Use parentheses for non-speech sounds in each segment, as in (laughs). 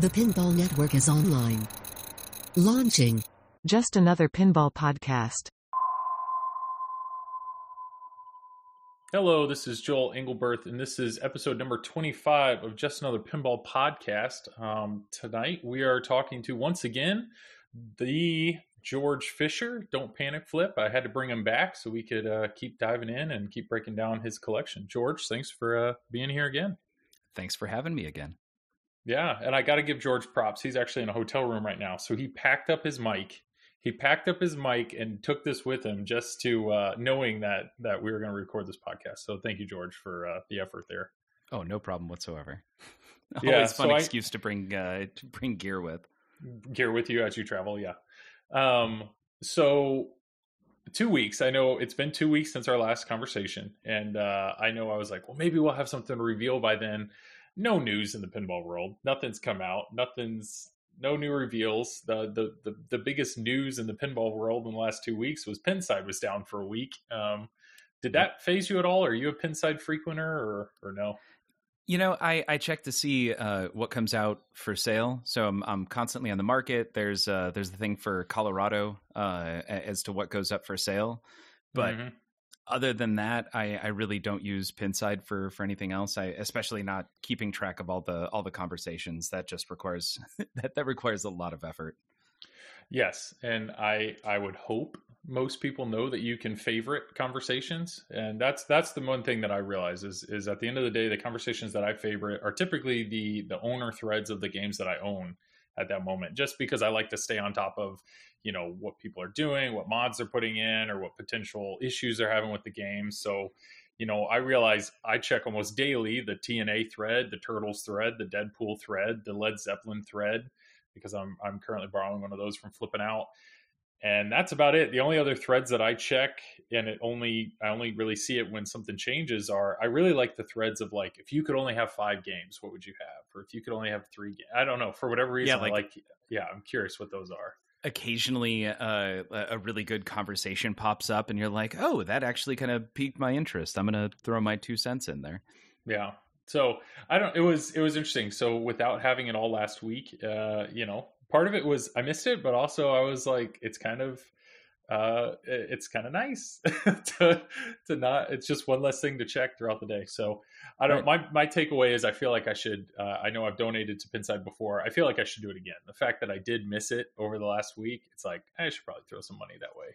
The Pinball Network is online. Launching. Just another pinball podcast. Hello, this is Joel Engelberth, and this is episode number 25 of Just Another Pinball Podcast. Um, tonight we are talking to, once again, the George Fisher. Don't panic, flip. I had to bring him back so we could uh, keep diving in and keep breaking down his collection. George, thanks for uh, being here again. Thanks for having me again. Yeah, and I got to give George props. He's actually in a hotel room right now. So he packed up his mic. He packed up his mic and took this with him just to uh, knowing that that we were going to record this podcast. So thank you, George, for uh, the effort there. Oh, no problem whatsoever. (laughs) Yeah, Always fun so I- excuse to bring uh, to bring gear with. gear with you as you travel. Yeah. Um, so two weeks. I know it's been two weeks since our last conversation, and uh, I know I was like, well, maybe we'll have something to reveal by then. No news in the pinball world. Nothing's come out. Nothing's no new reveals. The the the, the biggest news in the pinball world in the last two weeks was Pinside was down for a week. Um, did that phase you at all? Are you a Pinside frequenter or or no? You know, I, I check to see uh, what comes out for sale, so I'm I'm constantly on the market. There's uh, there's the thing for Colorado uh, as to what goes up for sale, but Mhm. Other than that, I, I really don't use Pinside for for anything else. I especially not keeping track of all the all the conversations. That just requires (laughs) that that requires a lot of effort. Yes, and I I would hope most people know that you can favorite conversations, and that's that's the one thing that I realize is is at the end of the day, the conversations that I favorite are typically the the owner threads of the games that I own at that moment, just because I like to stay on top of you know what people are doing, what mods they're putting in, or what potential issues they're having with the game. So. You know, I realize I check almost daily the TNA thread, the Turtles thread, the Deadpool thread, the Led Zeppelin thread, because I'm I'm currently borrowing one of those from Flipping Out, and that's about it. The only other threads that I check, and it only I only really see it when something changes, are I really like the threads of like if you could only have five games, what would you have? Or if you could only have three games, I don't know for whatever reason. Yeah, like- I like yeah, I'm curious what those are. Occasionally uh, a really good conversation pops up and you're like oh that actually kind of piqued my interest i'm gonna throw my two cents in there Yeah. So I don't. It was it was interesting. So without having it all last week, uh, you know, part of it was I missed it, but also I was like, it's kind of, uh, it's kind of nice (laughs) to to not. It's just one less thing to check throughout the day. So I don't. My my takeaway is I feel like I should. Uh, I know I've donated to Pinside before. I feel like I should do it again. The fact that I did miss it over the last week, it's like I should probably throw some money that way.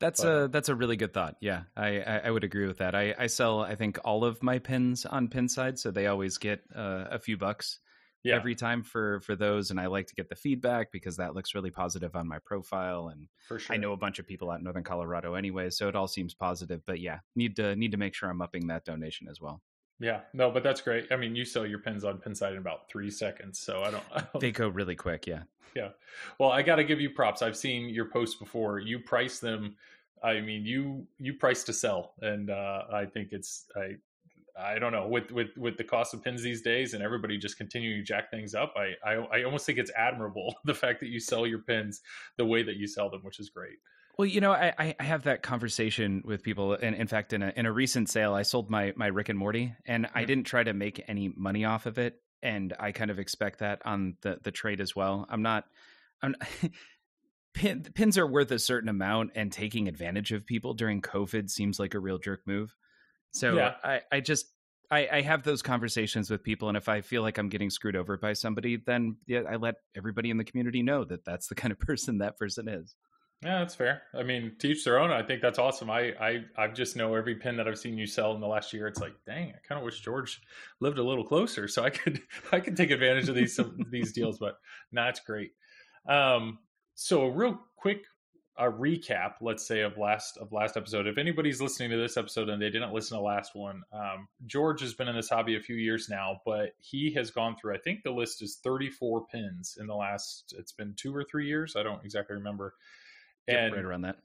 that's But- a that's a really good thought yeah i i, I would agree with that I, I sell i think all of my pins on pinside so they always get uh, a few bucks Yeah. every time for for those and i like to get the feedback because that looks really positive on my profile and for sure. i know a bunch of people out in northern colorado anyway so it all seems positive but yeah need to need to make sure i'm upping that donation as well Yeah. No, but that's great. I mean, you sell your pins on Pinside in about three seconds, so I don't. (laughs) I don't they go really quick yeah Yeah. Well, I got to give you props. I've seen your posts before. You price them. I mean, you you price to sell, and uh, I think it's I I don't know with with with the cost of pins these days, and everybody just continuing to jack things up. I I, I almost think it's admirable (laughs) the fact that you sell your pins the way that you sell them, which is great. Well, you know, I, I- I have that conversation with people, and in fact, in a in a recent sale, I sold my my Rick and Morty, and I Mhm. didn't try to make any money off of it, and I kind of expect that on the the trade as well. I'm not, I'm. (laughs) Pin, pins are worth a certain amount, and taking advantage of people during COVID seems like a real jerk move. So Yeah. I, I just I, I have those conversations with people, and if I feel like I'm getting screwed over by somebody, then yeah, I let everybody in the community know that that's the (laughs) kind of person that person is. Yeah, that's fair. I mean, teach each their own. I think that's awesome. I I I just know every pin that I've seen you sell in the last year. It's like, dang, I kind of wish George lived a little closer so I could (laughs) I could take advantage of these some, these deals. But nah, it's great. Um, so a real quick a recap, let's say of last of last episode. If anybody's listening to this episode and they didn't listen to last one, um, George has been in this hobby a few years now, but he has gone through. I think the list is 34 pins in the last. It's been two or three years. I don't exactly remember. And right around that.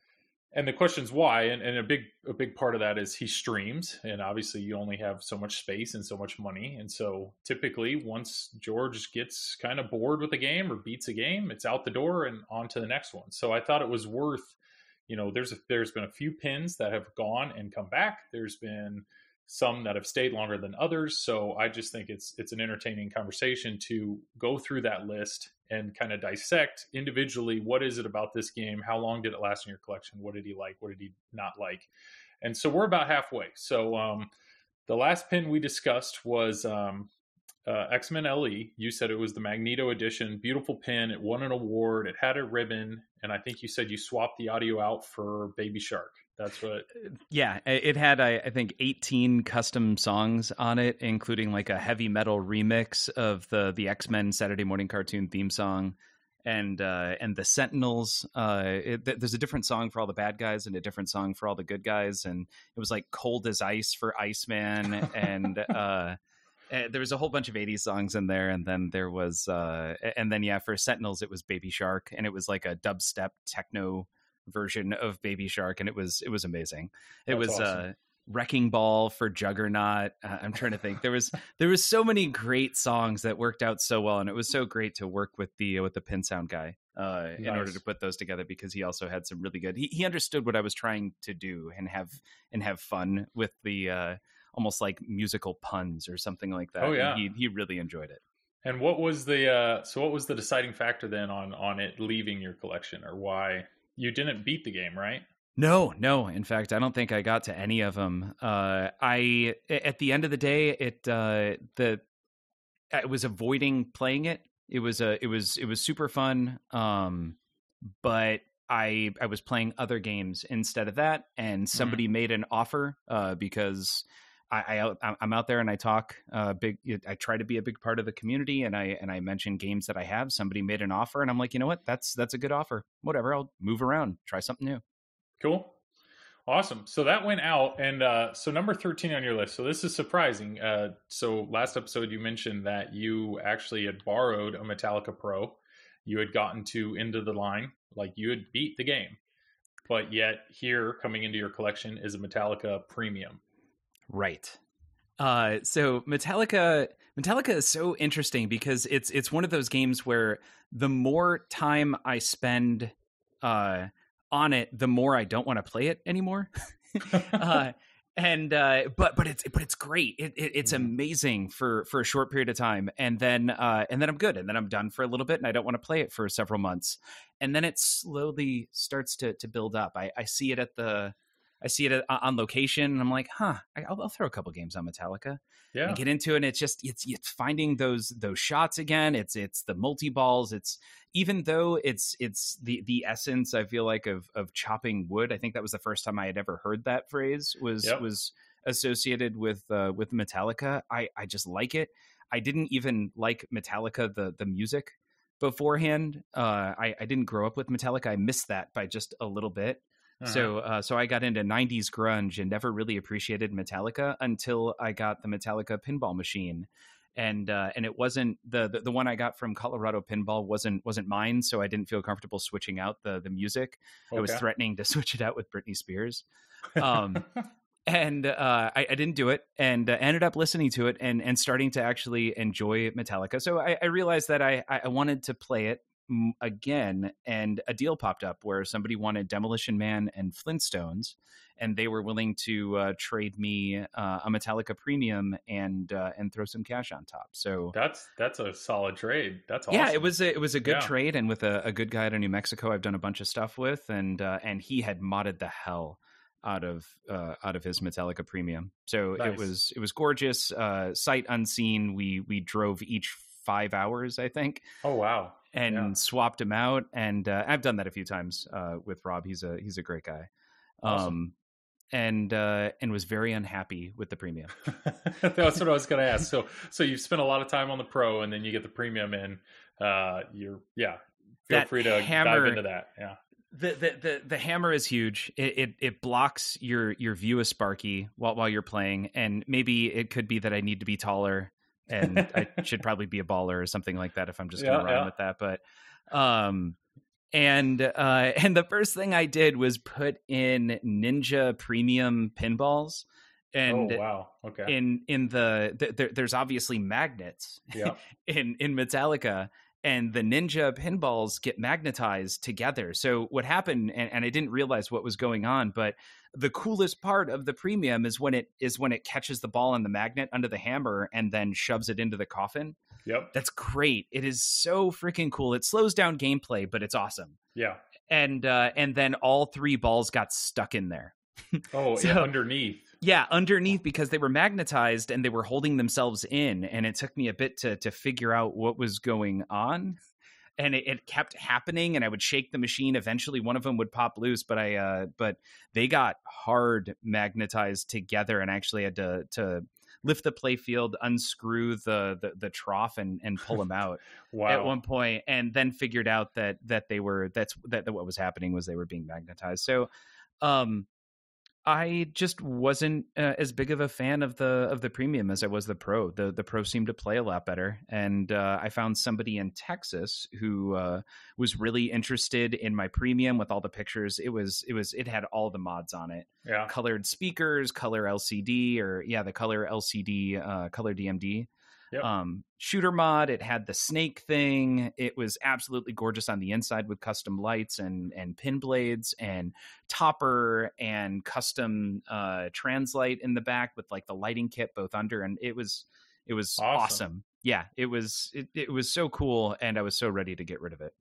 And the question's why and, and a big a big part of that is he streams and obviously you only have so much space and so much money. And so typically once george gets kind of bored with a game or beats a game it's out the door and on to the next one. So i thought it was worth you know there's a, there's been a few pins that have gone and come back. There's been some that have stayed longer than others. So I just think it's it's an entertaining conversation to go through that list and kind of dissect individually what is it about this game? How long did it last in your collection? What did he like? What did he not like? And so we're about halfway. So um, the last pin we discussed was um, uh, X Men LE. You said it was the Magneto edition. Beautiful pin. It won an award. It had a ribbon. And I think you said you swapped the audio out for Baby Shark. That's what. Yeah, it had I, I think 18 custom songs on it, including like a heavy metal remix of the the X Men Saturday morning cartoon theme song, and uh, and the Sentinels. Uh, it, there's a different song for all the bad guys and a different song for all the good guys, and it was like Cold as Ice for Iceman, and (laughs) uh, eh, there was a whole bunch of 80s songs in there, and then there was, uh, and then yeah, for Sentinels it was Baby Shark, and it was like a dubstep techno version of Baby Shark, and it was it was amazing. It That's was awesome. uh, Wrecking Ball for Juggernaut. Uh, I'm trying to think. There was there was so many great songs that worked out so well, and it was so great to work with the with the pin sound guy uh, in order to put those together because he also had some really good. He he understood what I was trying to do and have and have fun with the. Uh, Almost like musical puns or something like that. Oh, and yeah. he he really enjoyed it. And what was the uh, so what was the deciding factor then on on it leaving your collection, or why you didn't beat the game, right? No, no. In fact, I don't think I got to any of them. Uh, I at the end of the day, it uh, the I was avoiding playing it. It was a it was it was super fun. Um, but I I was playing other games instead of that, and somebody made an offer uh, because. I, I I'm out there and I talk uh, big. I try to be a big part of the community, and I and I mention games that I have. Somebody made an offer, and I'm like, you know what? That's that's a good offer. Whatever. I'll move around, try something new. Cool. Awesome. So that went out. And uh, so number 13 on your list. So this is surprising. Uh, so last episode, you mentioned that you actually had borrowed a Metallica Pro. You had gotten to Into the Line, like you had beat the game. But yet, here coming into your collection is a Metallica Premium. Right. Uh, so Metallica, Metallica is so interesting because it's it's one of those games where the more time I spend uh, on it, the more I don't want to play it anymore. (laughs) uh, and uh, but but it's but it's great. It, it, it's Mhm. amazing for for a short period of time, and then uh, and then I'm good, and then I'm done for a little bit, and I don't want to play it for several months, and then it slowly starts to to build up. I, I see it at the I see it on location, and I'm like, huh, I'll, I'll throw a couple games on Metallica Yeah. and get into it. And it's just it's it's finding those those shots again. It's it's the multi balls. It's even though it's it's the the essence I feel like of of chopping wood. I think that was the first time I had ever heard that phrase was Yep. was associated with uh, with Metallica. I I just like it. I didn't even like Metallica the the music beforehand. Uh, I I didn't grow up with Metallica. I missed that by just a little bit. Uh-huh. So, uh, so I got into '90s grunge and never really appreciated Metallica until I got the Metallica pinball machine, and uh, and it wasn't the, the the one I got from Colorado Pinball wasn't wasn't mine, so I didn't feel comfortable switching out the the music. I was threatening to (laughs) switch it out with Britney Spears, um, (laughs) and uh, I, I didn't do it, and uh, ended up listening to it and and starting to actually enjoy Metallica. So I, I realized that I I wanted to play it again, and a deal popped up where somebody wanted Demolition Man and Flintstones, and they were willing to uh, trade me uh, a Metallica Premium and uh, and throw some cash on top. So. that's that's a solid trade. That's awesome. Yeah, it was a, it was a good Yeah. trade, and with a, a good guy out of New Mexico, I've done a bunch of stuff with, and uh, and he had modded the hell out of uh, out of his Metallica Premium. So Nice. it was it was gorgeous, uh, sight unseen. We we drove each five hours, I think, Oh wow. and Yeah. swapped him out. And uh, I've done that a few times uh, with Rob. He's a he's a great guy. Awesome. Um, and uh, and was very unhappy with the premium. (laughs) That's what I was going to ask. So, so you've spent a lot of time on the pro, and then you get the premium in. Uh, you're yeah. Feel That free to hammer- dive into that. Yeah. the, the the the hammer is huge. It, it it blocks your your view of Sparky while while you're playing, and maybe it could be that I need to be taller, and I (laughs) should probably be a baller or something like that if I'm just going to Yeah, run yeah. with that. But um, and uh, (laughs) and the first thing I did was put in Ninja Premium pinballs, and oh wow. Okay. in in the th- there, there's obviously magnets yeah. (laughs) in in Metallica and the ninja pinballs get magnetized together. So what happened, and, and I didn't realize what was going on, but the coolest part of the premium is when it is when it catches the ball on the magnet under the hammer and then shoves it into the coffin. Yep. That's great. It is so freaking cool. It slows down gameplay, but it's awesome. Yeah. And uh, and then all three balls got stuck in there. (laughs) Oh, So- yeah, underneath. Yeah, underneath because they were magnetized and they were holding themselves in, and it took me a bit to to figure out what was going on. And it, it kept happening, and I would shake the machine. Eventually, one of them would pop loose, but I uh, but they got hard magnetized together, and I actually had to to lift the play field, unscrew the the, the trough, and and pull them out (laughs) Wow. at one point, and then figured out that that they were that's that, that what was happening was they were being magnetized. So, um, I just wasn't uh, as big of a fan of the of the premium as I was the pro. The the pro seemed to play a lot better, and uh, I found somebody in Texas who uh, was really interested in my premium with all the pictures. It was it was it had all the mods on it yeah. colored speakers, color LCD, or yeah, the color LCD, uh, color DMD. Yep. Um, shooter mod. It had the snake thing. It was absolutely gorgeous on the inside with custom lights and and pin blades and topper and custom uh, translite in the back with like the lighting kit both under and it was it was Awesome. awesome. Yeah, it was it, it was so cool and I was so ready to get rid of it.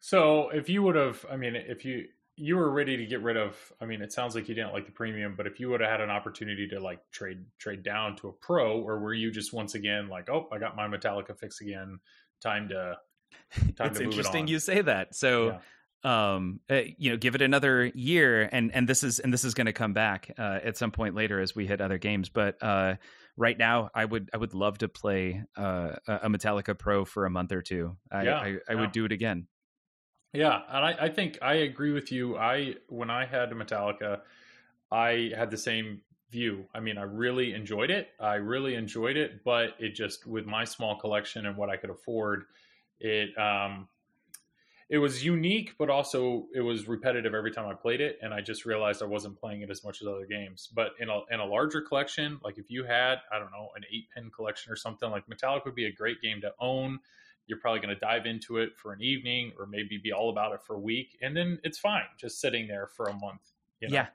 So if you would have, I mean, if you you were ready to get rid of, I mean, it sounds like you didn't like the premium, but if you would have had an opportunity to like trade trade down to a pro, or were you just once again like, oh, I got my Metallica fix again, time to (laughs) time it's to move it interesting on. you say that. So um uh, you know give it another year and and this is and this is going to come back uh at some point later as we hit other games but uh right now i would i would love to play uh a a metallica pro for a month or two i Yeah, i, I yeah. would do it again Yeah, and I, I think I agree with you. I when I had Metallica, I had the same view. I mean, I really enjoyed it. I really enjoyed it, but it just with my small collection and what I could afford, it um it was unique, but also it was repetitive every time I played it, and I just realized I wasn't playing it as much as other games. But in a in a larger collection, like if you had, I don't know, an eight pin collection or something, like Metallica would be a great game to own you're probably going to dive into it for an evening or maybe be all about it for a week and then it's fine just sitting there for a month you know? yeah.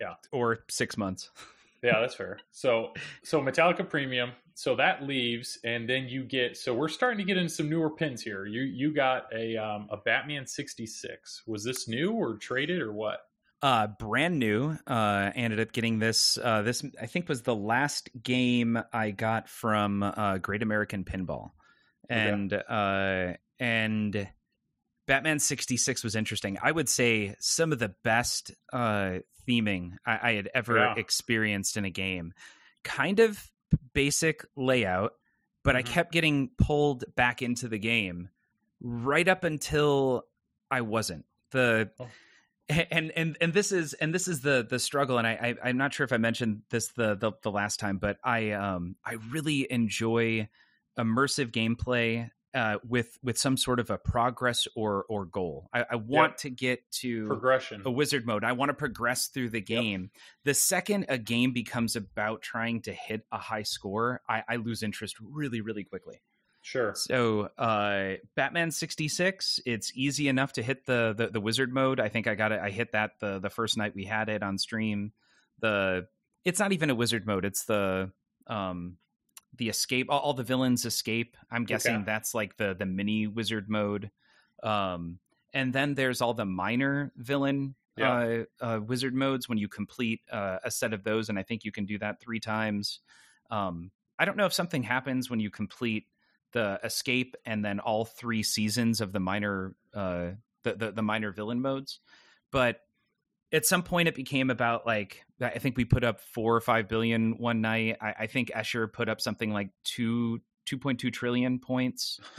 Yeah. or six months. (laughs) Yeah that's fair. So so metallica premium so that leaves and then you get so we're starting to get into some newer pins here. You you got a um a batman 66 was this new or traded or what? Uh brand new. Uh ended up getting this uh this i think was the last game i got from uh great american pinball Okay. and uh and batman 66 was interesting i would say some of the best uh theming i, I had ever Yeah. experienced in a game kind of basic layout but i Mhm. kept getting pulled back into the game right up until i wasn't the Oh. and and and this is and this is the the struggle and I, I i'm not sure if i mentioned this the, the the last time but i um i really enjoy immersive gameplay uh with with some sort of a progress or or goal i, I want to get to progression a wizard mode i want to progress through the game the second a game becomes about trying to hit a high score i i lose interest really really quickly sure so, uh, Batman sixty six. It's easy enough to hit the, the the wizard mode. I think I got it. I hit that the the first night we had it on stream. The it's not even a wizard mode. It's the um the escape. All, all the villains escape. I'm guessing Okay. that's like the the mini wizard mode. Um, and then there's all the minor villain Yeah. uh, uh, wizard modes when you complete uh, a set of those, and I think you can do that three times. Um, I don't know if something happens when you complete the escape and then all three seasons of the minor uh the, the the minor villain modes but at some point it became about like i think we put up four or five billion one night i, I think escher put up something like two 2.2 trillion points (laughs)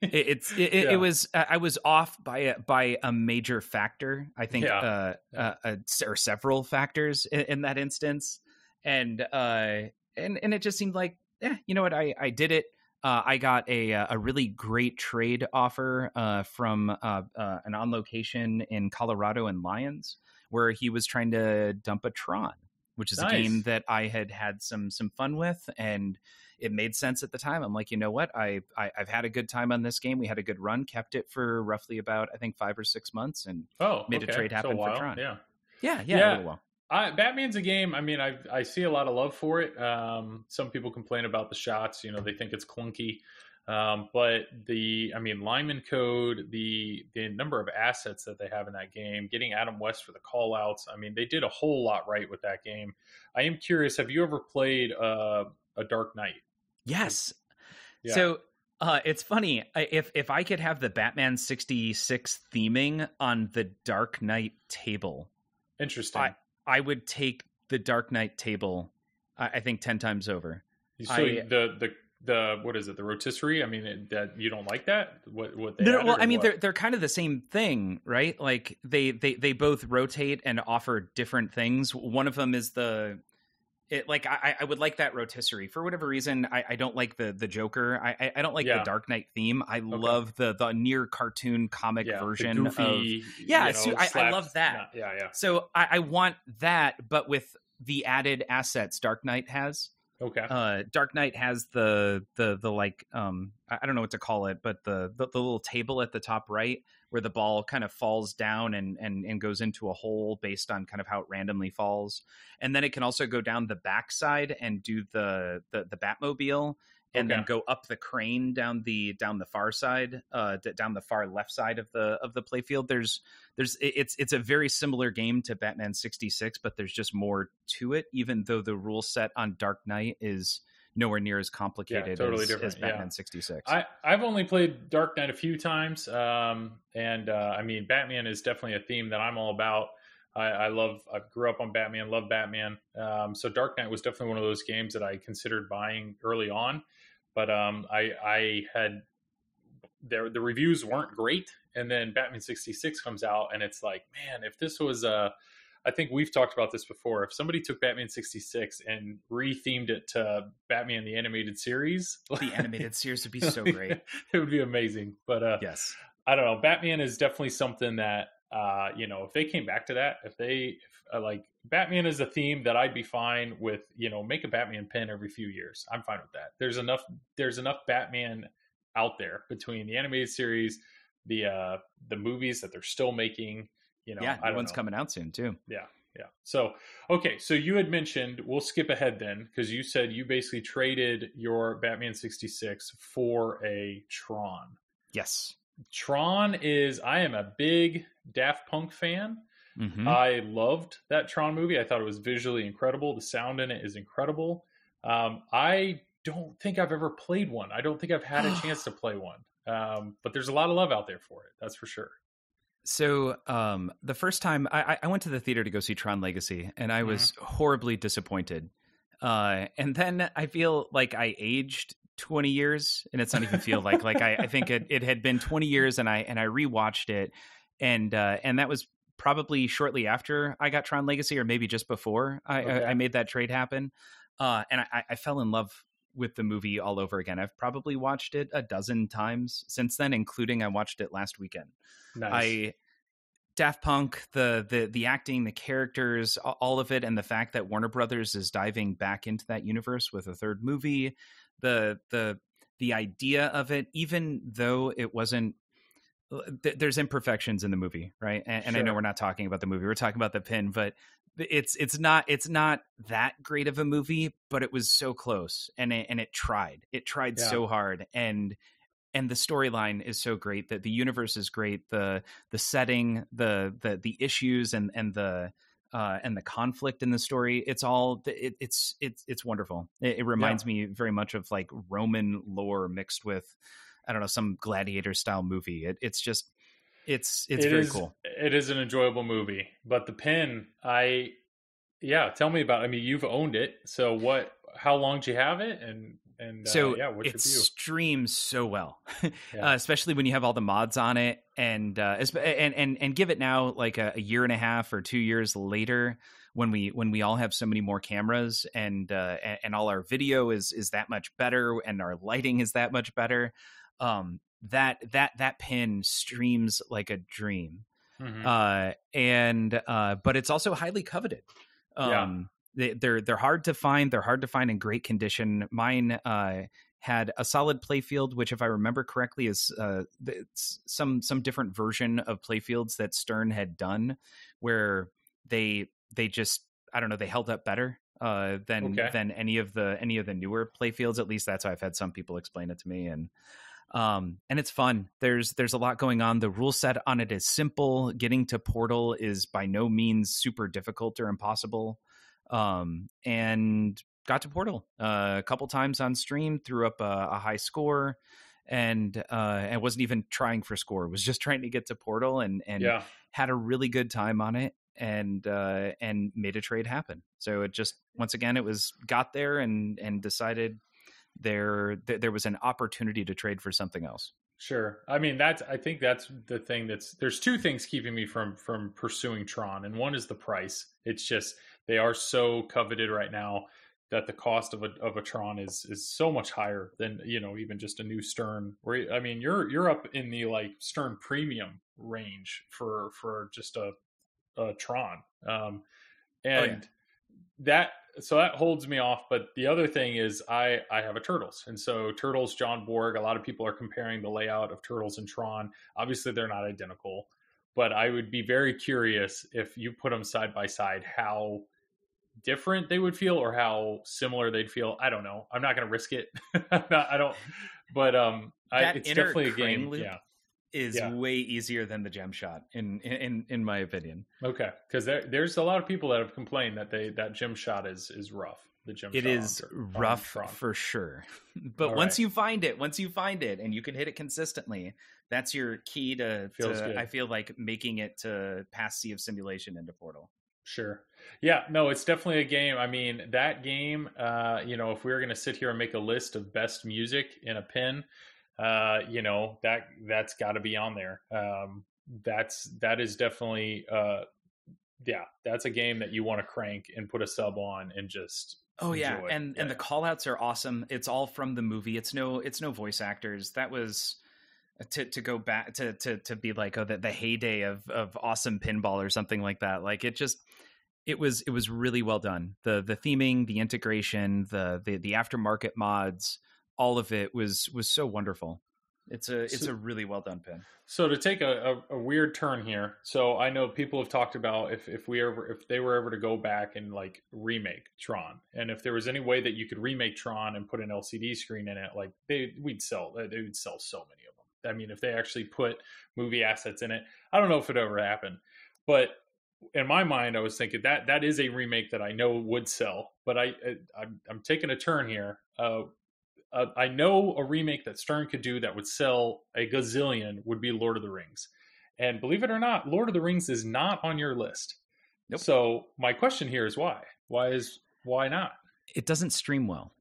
it, it's it, Yeah. it was I I was off by a, by a major factor. I think Yeah. uh, Yeah. uh, uh, or several factors in, in that instance, and uh, and and it just seemed like, yeah, you know what, I I did it. Uh, I got a uh, a really great trade offer uh, from uh, uh, an on location in Colorado and Lyons, where he was trying to dump a Tron, which is Nice. a game that I had had some some fun with, and it made sense at the time. I'm like, you know what? I, I I've had a good time on this game. We had a good run, kept it for roughly about I think five or six months, and Oh, Made a okay. trade So happen for while, Tron. Yeah. yeah, yeah, Yeah. A little while. I, Batman's a game. I mean, I I see a lot of love for it. Um, some people complain about the shots. You know, they think it's clunky. Um, but the, I mean, Lyman code, the the number of assets that they have in that game, getting Adam West for the call outs. I mean, they did a whole lot right with that game. I am curious. Have you ever played uh, a Dark Knight? Yes. Yeah. So uh, it's funny if if I could have the Batman sixty six theming on the Dark Knight table, Interesting. I- I would take the Dark Knight table. I, I think ten times over. so I- the the the what is it? The rotisserie? I mean, it, that you don't like that? What what they? Well, I mean, what? they're they're kind of the same thing, right? Like they they they both rotate and offer different things. One of them is the it like I I would like that rotisserie for whatever reason. I, I don't like the the Joker. I I- I don't like Yeah. the Dark Knight theme. I love the the near cartoon comic yeah, version of goofy, Yeah, you so I- I love that. Yeah, yeah. So I, I want that, but with the added assets Dark Knight has. Okay. Uh, Dark Knight has the the the like um I don't know what to call it, but the, the the little table at the top right where the ball kind of falls down and and and goes into a hole based on kind of how it randomly falls, and then it can also go down the backside and do the the the Batmobile. And then go up the crane down the down the far side, uh, down the far left side of the of the playfield. There's there's it's it's a very similar game to Batman 66, but there's just more to it. Even though the rule set on Dark Knight is nowhere near as complicated totally as, different, as Batman yeah. 66. I, I've only played Dark Knight a few times, um, and uh, I mean, Batman is definitely a theme that I'm all about. I, I love. I grew up on Batman, love Batman. Um, so Dark Knight was definitely one of those games that I considered buying early on, but um, I, I had there the reviews weren't great, and then Batman 66 comes out, and it's like, man, if this was uh, I think we've talked about this before. If somebody took Batman 66 and rethemed it to Batman the animated series, (laughs) the animated series would be so great. it would be amazing. But uh, yes. I don't know. Batman is definitely something that uh, you know. If they came back to that, if they if, uh, like Batman is a theme that I'd be fine with. You know, make a Batman pin every few years. I'm fine with that. There's enough. There's enough Batman out there between the animated series, the uh the movies that they're still making. You know, yeah, I one's know. coming out soon too. Yeah, yeah. So, okay, so you had mentioned we'll skip ahead then because you said you basically traded your Batman 66 for a Tron. Yes. Tron is I am a big Daft Punk fan. Mhm. I loved that Tron movie. I thought it was visually incredible. The sound in it is incredible. Um, I don't think I've ever played one. I don't think I've had a (gasps) chance to play one. Um, but there's a lot of love out there for it. That's for sure. So um, the first time I, I- went to the theater to go see Tron Legacy, and I was horribly disappointed. Uh, and then I feel like I aged 20 years, and it's not even feel like like I, I think it, it had been 20 years, and I and I rewatched it, and uh, and that was probably shortly after I got Tron Legacy, or maybe just before I, Okay. I, I made that trade happen. Uh, and I, I fell in love with the movie all over again. I've probably watched it a dozen times since then, including I watched it last weekend. Nice. I Daft Punk, the the the acting, the characters, all of it, and the fact that Warner Brothers is diving back into that universe with a third movie, the the the idea of it, even though it wasn't. Th- There's imperfections in the movie, right? And, and I know we're not talking about the movie; we're talking about the pin. But it's it's not it's not that great of a movie, but it was so close, and it, and it tried. It tried Yeah. so hard, and and the storyline is so great that the universe is great the the setting the the the issues and and the uh and the conflict in the story it's all it, it's it's it's wonderful it, it reminds me very much of like roman lore mixed with i don't know some gladiator style movie it, it's just it's it's It very is- cool It is an enjoyable movie, but the pin, I, yeah, tell me about. It. I mean, you've owned it, so what? How long do you have it? And and uh, so yeah, what's it your view? streams so well (laughs) Yeah. uh, especially when you have all the mods on it and uh and and and give it now like a, a year and a half or two years later when we when we all have so many more cameras and uh and, and all our video is is that much better and our lighting is that much better um that that that pin streams like a dream Mhm. uh, and uh, but it's also highly coveted. Yeah. Um, they, they're they're hard to find. They're hard to find in great condition. Mine uh, had a solid playfield, which, if I remember correctly, is uh, some some different version of playfields that Stern had done, where they they just I don't know they held up better uh, than Okay. than any of the any of the newer playfields. At least that's how I've had some people explain it to me, and um and it's fun. There's there's a lot going on. The rule set on it is simple. Getting to portal is by no means super difficult or impossible. Um and got to portal uh, a couple times on stream threw up a, a high score and uh and wasn't even trying for score. Was just (laughs) trying to get to portal and and yeah. had a really good time on it and uh and made a trade happen. So it just once again it was got there and and decided there th- there was an opportunity to trade for something else Sure. I mean, that's. I think that's the thing. That's there's two things keeping me from from pursuing Tron, and one is the price. It's just they are so coveted right now that the cost of a of a Tron is is so much higher than you know even just a new Stern. Where I mean, you're you're up in the like Stern Premium range for for just a a Tron, um, and that so that holds me off. But the other thing is, I I have a Turtles, and so Turtles John Borg. A lot of people are comparing the layout of Turtles and Tron. Obviously, they're not identical, but I would be very curious if you put them side by side, how different they would feel or how similar they'd feel. I don't know. I'm not going to risk it. (laughs) Not- I don't. But um, I, it's definitely a game. loop? Yeah. Is Yeah. way easier than the gem shot in in in my opinion Okay. Because there, there's a lot of people that have complained that they that gem shot is is rough. The gym It is on rough for sure. (laughs) But All once right. you find it, once you find it and you can hit it consistently, that's your key to, to. I feel like making it to pass Sea of Simulation into Portal. Sure. Yeah, no, it's definitely a game. I mean, that game, uh, you know, if we were going to sit here and make a list of best music in a pin, uh, you know, that that's got to be on there. Um, that's that is definitely uh yeah, that's a game that you want to crank and put a sub on and just Oh yeah, and and the Yeah. call outs are awesome. It's all from the movie. It's no it's no voice actors. That was uh, to to go back to to to be like oh the, the heyday of of awesome pinball or something like that. Like it just it was it was really well done. The the theming, the integration, the the the aftermarket mods, all of it was was so wonderful. It's a it's So- a really well done pin. So to take a, a, a weird turn here, so I know people have talked about if, if we ever if they were ever to go back and like remake Tron, and if there was any way that you could remake Tron and put an LCD screen in it, like they we'd sell they would sell so many of them. I mean, if they actually put movie assets in it, I don't know if it ever happened, but in my mind, I was thinking that that is a remake that I know would sell. But I, I I'm, I'm taking a turn here. Uh, uh, I know a remake that Stern could do that would sell a gazillion would be Lord of the Rings. And believe it or not, Lord of the Rings is not on your list. Nope. So my question here is why? Why is why not? It doesn't stream well.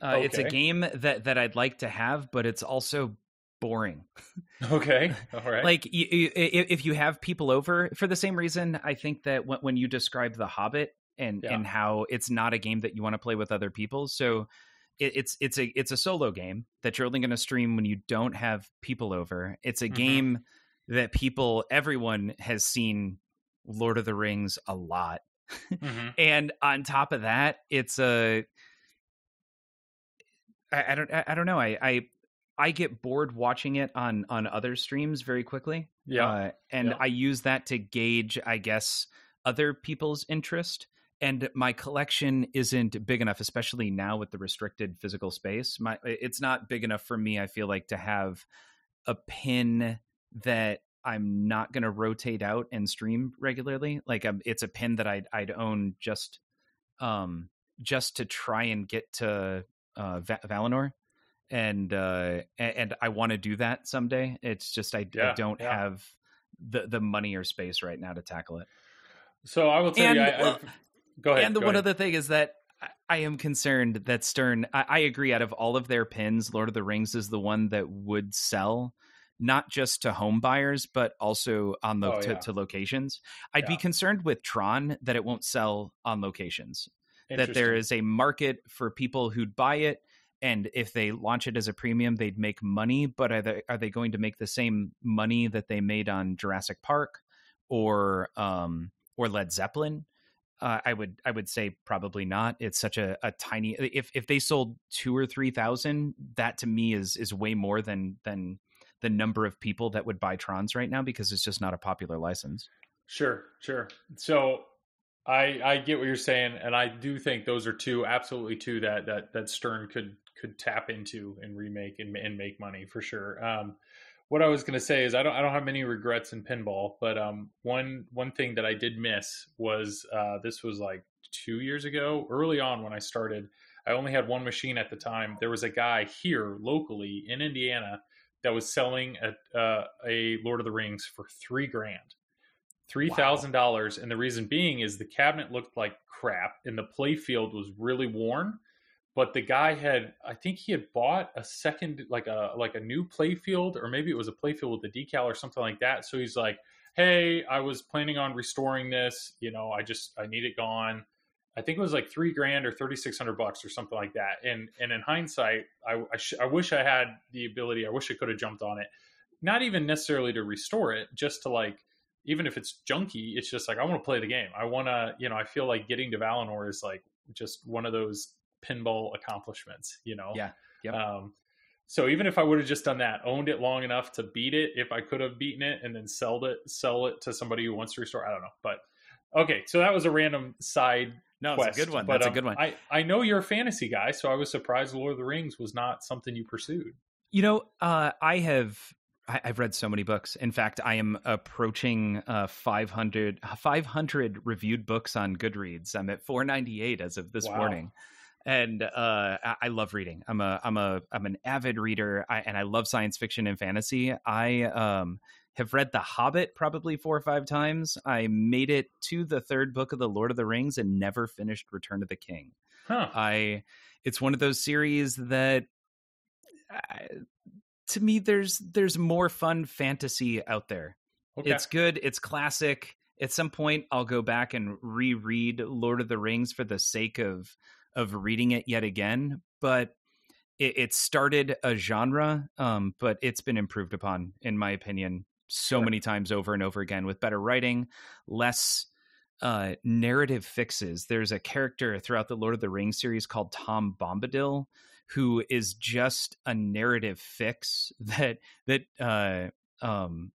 Uh, It's a game that that I'd like to have, but it's also boring. (laughs) Okay, all right. like you, you, if you have people over for the same reason i think that when, when you describe the hobbit and Yeah. and how it's not a game that you want to play with other people so it, it's it's a it's a solo game that you're only going to stream when you don't have people over it's a Mhm. game that people everyone has seen lord of the rings a lot Mhm. (laughs) and on top of that it's a I, I don't I, I don't know I, I I get bored watching it on on other streams very quickly. Yeah. Uh, and Yeah. I use that to gauge, I guess, other people's interest. And my collection isn't big enough, especially now with the restricted physical space. My it's not big enough for me. I feel like to have a pin that I'm not going to rotate out and stream regularly. Like um, it's a pin that I'd I'd own just um just to try and get to uh Va- Valinor and uh and I want to do that someday. It's just I, I don't yeah. have the the money or space right now to tackle it. so I will tell And, you. I, well, I, go ahead. and the one ahead. other thing is that I- am concerned that Stern. I, I agree. Out of all of their pins, Lord of the Rings is the one that would sell, not just to home buyers, but also on the Oh, to, yeah. to locations. I'd be concerned with Tron that it won't sell on locations. That there is a market for people who'd buy it, and if they launch it as a premium, they'd make money. But are they are they going to make the same money that they made on Jurassic Park or um or Led Zeppelin? Uh, I would I would say probably not. It's such a, a tiny. If if they sold two or three thousand, that to me is is way more than than the number of people that would buy Trons right now because it's just not a popular license. Sure, sure. So I I get what you're saying, and I do think those are two absolutely two that that that Stern could could tap into and remake and, and make money for sure. Um, what I was going to say is I don't I don't have many regrets in pinball, but um, one one thing that I did miss was uh, this was like two years ago, early on when I started. I only had one machine at the time. There was a guy here locally in Indiana that was selling a, uh, a Lord of the Rings for three grand, three thousand wow. dollars, and the reason being is the cabinet looked like crap and the play field was really worn but the guy had i think he had bought a second like a like a new playfield or maybe it was a playfield with a decal or something like that. So he's like hey i was planning on restoring this you know i just i need it gone. I think it was like three grand or 3600 bucks or something like that. And and in hindsight i I, sh- I wish i had the ability i wish i could have jumped on it. Not even necessarily to restore it just to like even if it's junky it's just like i want to play the game. I want to you know i feel like getting to valinor is like just one of those pinball accomplishments, you know? Yeah. Yep. Um, so even if I would have just done that, owned it long enough to beat it, if I could have beaten it and then sold it, sell it to somebody who wants to restore, I don't know. But okay, so that was a random side. No, quest, it's a good one. But, That's um, a good one. I, I know you're a fantasy guy, so I was surprised Lord of the Rings was not something you pursued. You know, uh, I have I, have read so many books. In fact, I am approaching uh, 500, 500 reviewed books on Goodreads. I'm at 498 as of this wow. morning and uh, I love reading. I'm a I'm a I'm an avid reader, I, and I love science fiction and fantasy. I um, have read The Hobbit probably four or five times. I made it to the third book of the Lord of the Rings and never finished Return of the King. Huh. I it's one of those series that. I, to me, there's there's more fun fantasy out there. Okay. It's good. It's classic. At some point, I'll go back and reread Lord of the Rings for the sake of of reading it yet again, but it, it started a genre, um, but it's been improved upon, in my opinion, so sure. many times over and over again with better writing, less uh, narrative fixes. There's a character throughout the Lord of the Rings series called Tom Bombadil, who is just a narrative fix (laughs) that that uh, um,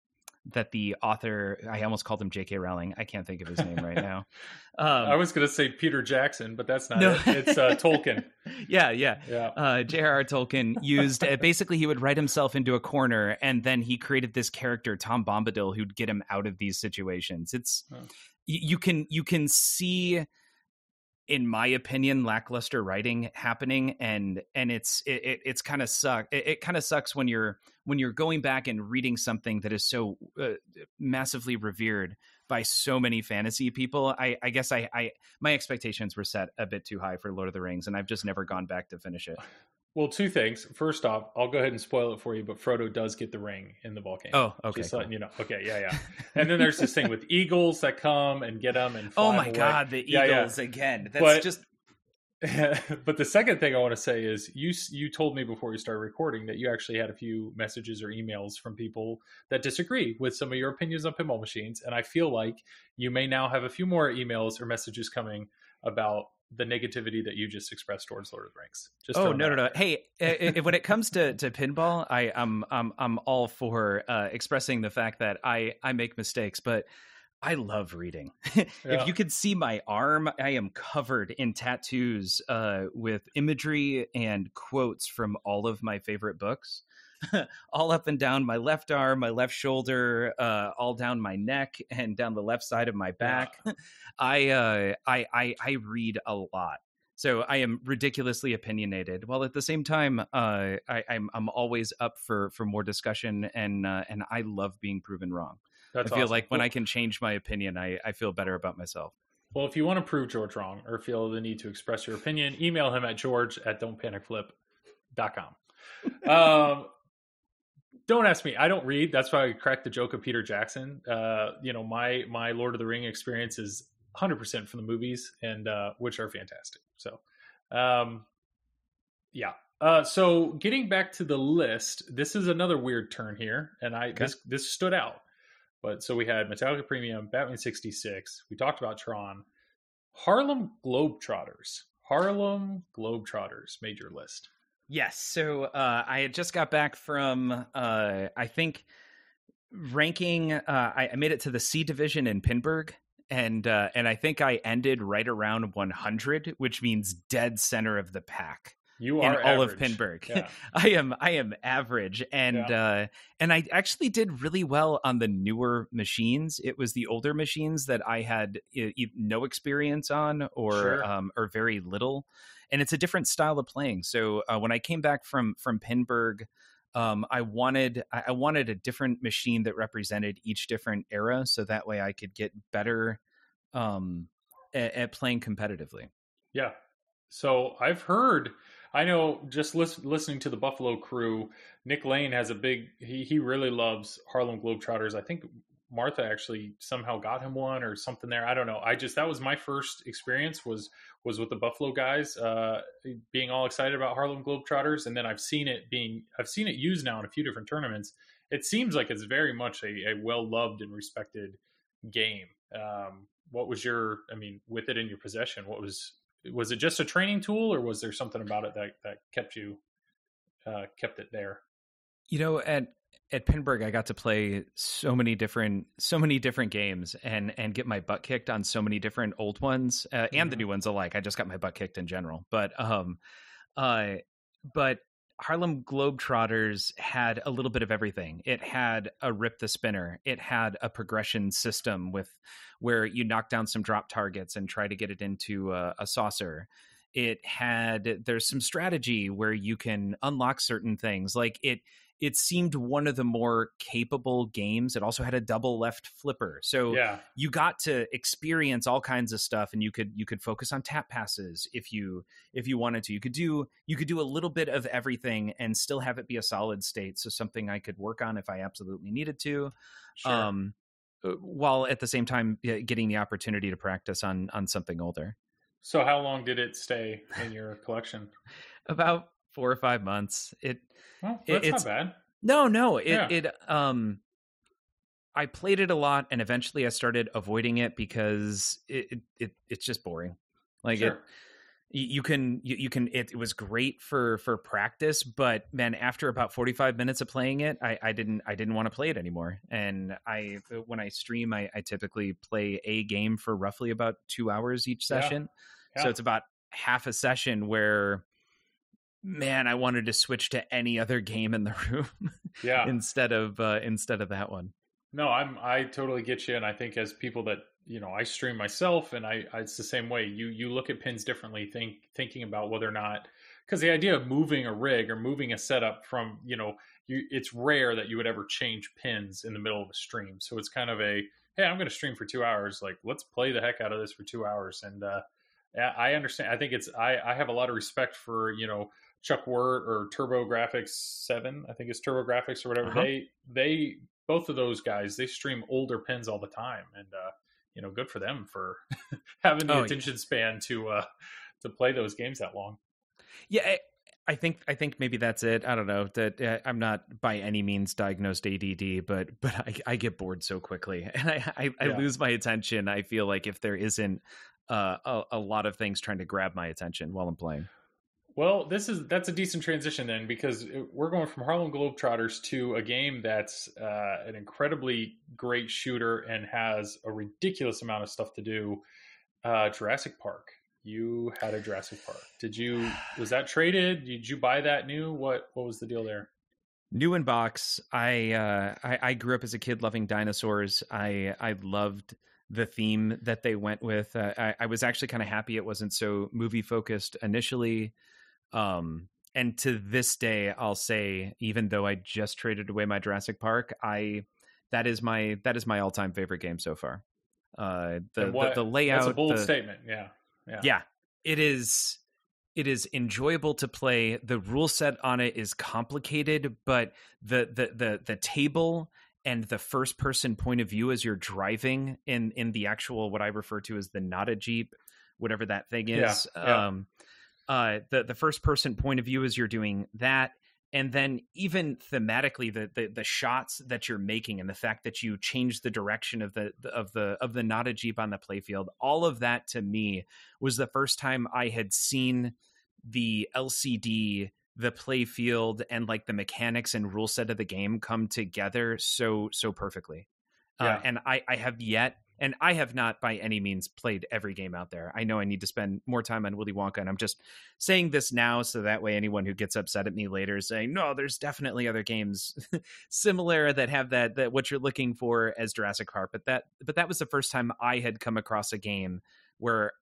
that the author I almost called him J.K. Rowling. I can't think of his name right now. (laughs) Um, I was going to say Peter Jackson, but that's not no. it. It's uh, Tolkien. (laughs) yeah, yeah. yeah. Uh, J.R.R. Tolkien used uh, basically he would write himself into a corner, and then he created this character Tom Bombadil who'd get him out of these situations. It's huh. you can you can see in my opinion lackluster writing happening and and it's it, it it's kind of suck it, it kind of sucks when you're when you're going back and reading something that is so uh, massively revered by so many fantasy people. I i guess I, I my expectations were set a bit too high for lord of the rings and i've just never gone back to finish it well, two things. First off, I'll go ahead and spoil it for you, but Frodo does get the ring in the volcano. Oh, okay. Just cool. letting you know. Okay, yeah, yeah. (laughs) and then there's this thing with eagles that come and get them and oh my away. god, the yeah, eagles yeah. again. That's but, just. (laughs) but the second thing I want to say is you you told me before you started recording that you actually had a few messages or emails from people that disagree with some of your opinions on pinball machines, and I feel like you may now have a few more emails or messages coming about the negativity that you just expressed towards Lord of the Rings. Just oh no no no! Hey, (laughs) if, when it comes to, to pinball, I am I'm, I'm I'm all for uh, expressing the fact that I I make mistakes, but I love reading. (laughs) yeah. If you could see my arm, I am covered in tattoos uh, with imagery and quotes from all of my favorite books. (laughs) all up and down my left arm, my left shoulder, uh, all down my neck, and down the left side of my back. Yeah. (laughs) I, uh, I I I read a lot, so I am ridiculously opinionated. While at the same time, uh, I, am I'm, I'm always up for for more discussion, and uh, and I love being proven wrong. That's I feel awesome. like when I can change my opinion, I, I feel better about myself. Well, if you want to prove George wrong or feel the need to express your opinion, email him at george at don'tpanicflip.com. (laughs) um, don't ask me. I don't read. That's why I cracked the joke of Peter Jackson. Uh, you know, my my Lord of the Ring experience is 100% from the movies, and uh, which are fantastic. So, um, yeah. Uh, so getting back to the list, this is another weird turn here, and I okay. this this stood out. But so we had Metallica Premium, Batman 66. We talked about Tron. Harlem Globetrotters. Harlem Globetrotters made your list. Yes. So uh, I had just got back from, uh, I think, ranking. Uh, I, I, made it to the C division in Pinburgh, and uh, and I think I ended right around 100, which means dead center of the pack. You are in all of Pinburgh. Yeah. (laughs) I am I am average, and yeah. uh, and I actually did really well on the newer machines. It was the older machines that I had no experience on, or sure. um, or very little, and it's a different style of playing. So uh, when I came back from from Pinburgh. Um, I wanted I wanted a different machine that represented each different era, so that way I could get better um, at, at playing competitively. Yeah. So I've heard I know just listen, listening to the Buffalo crew, Nick Lane has a big, he, he really loves Harlem Globetrotters. I think Martha actually somehow got him one or something there. I don't know. I just, that was my first experience was, was with the Buffalo guys, uh, being all excited about Harlem Globetrotters. And then I've seen it being, I've seen it used now in a few different tournaments. It seems like it's very much a, a well loved and respected game. Um, what was your, I mean, with it in your possession, what was was it just a training tool or was there something about it that that kept you uh, kept it there you know at at Pinburgh I got to play so many different so many different games and and get my butt kicked on so many different old ones uh, and the new ones alike. I just got my butt kicked in general. But um uh but Harlem Globetrotters had a little bit of everything. It had a rip the spinner. It had a progression system with where you knock down some drop targets and try to get it into a, a saucer. It had there's some strategy where you can unlock certain things. Like it it seemed one of the more capable games. It also had a double left flipper, so yeah. you got to experience all kinds of stuff, and you could you could focus on tap passes if you if you wanted to. You could do you could do a little bit of everything and still have it be a solid state. So something I could work on if I absolutely needed to. Sure. Um, uh, while at the same time getting the opportunity to practice on on something older. So how long did it stay in your collection? (laughs) About four or five months. It well, that's it's, not bad. No, no. It yeah. it um I played it a lot and eventually I started avoiding it because it it, it it's just boring. Like sure. it you can you, you can it, it, was great for for practice but man after about 45 minutes of playing it i i didn't i didn't want to play it anymore and i when i stream i, I typically play a game for roughly about two hours each session yeah. Yeah. so it's about half a session where man, I wanted to switch to any other game in the (laughs) room. Yeah. instead of uh, instead of that one. No, I'm I totally get you, and I think as people that you know I stream myself, and I, I it's the same way. You you look at pins differently, think thinking about whether or not because the idea of moving a rig or moving a setup from you know you it's rare that you would ever change pins in the middle of a stream. So it's kind of a hey, I'm going to stream for two hours. Like let's play the heck out of this for two hours, and uh, I understand. I think it's I I have a lot of respect for you know Chuck Wirt or TurboGrafx Seven, I think it's TurboGrafx or whatever. Uh-huh. They they both of those guys they stream older pins all the time, and uh, you know, good for them for (laughs) having the oh, attention yeah. span to uh, to play those games that long. Yeah. I, I think I think maybe that's it. I don't know that uh, I'm not by any means diagnosed ADD, but but I, I get bored so quickly (laughs) and I I, I lose my attention. I feel like if there isn't uh, a, a lot of things trying to grab my attention while I'm playing. Well, this is that's a decent transition then because we're going from Harlem Globetrotters to a game that's uh, an incredibly great shooter and has a ridiculous amount of stuff to do. Uh, Jurassic Park. You had a Jurassic Park. Did you? Was that traded? Did you buy that new? What What was the deal there? New in box. I, uh, I I grew up as a kid loving dinosaurs. I I loved the theme that they went with. Uh, I, I was actually kind of happy it wasn't so movie focused initially. Um, and to this day, I'll say, even though I just traded away my Jurassic Park, I that is my that is my all time favorite game so far. Uh, the, what, the, the layout, that's a bold the, statement. Yeah, yeah, yeah. It is it is enjoyable to play. The rule set on it is complicated, but the the the the table and the first person point of view as you're driving in in the actual what I refer to as the not a jeep, whatever that thing is. Yeah, yeah. Um, uh, the the first person point of view as you're doing that and then even thematically the, the the shots that you're making and the fact that you change the direction of the of the of the not a jeep on the playfield all of that to me was the first time i had seen the lcd the playfield and like the mechanics and rule set of the game come together so so perfectly yeah. uh, and i i have yet and I have not by any means played every game out there. I know I need to spend more time on Willy Wonka, and I'm just saying this now so that way anyone who gets upset at me later is saying, no, there's definitely other games (laughs) similar that have that that what you're looking for as Jurassic Park. But that but that was the first time I had come across a game where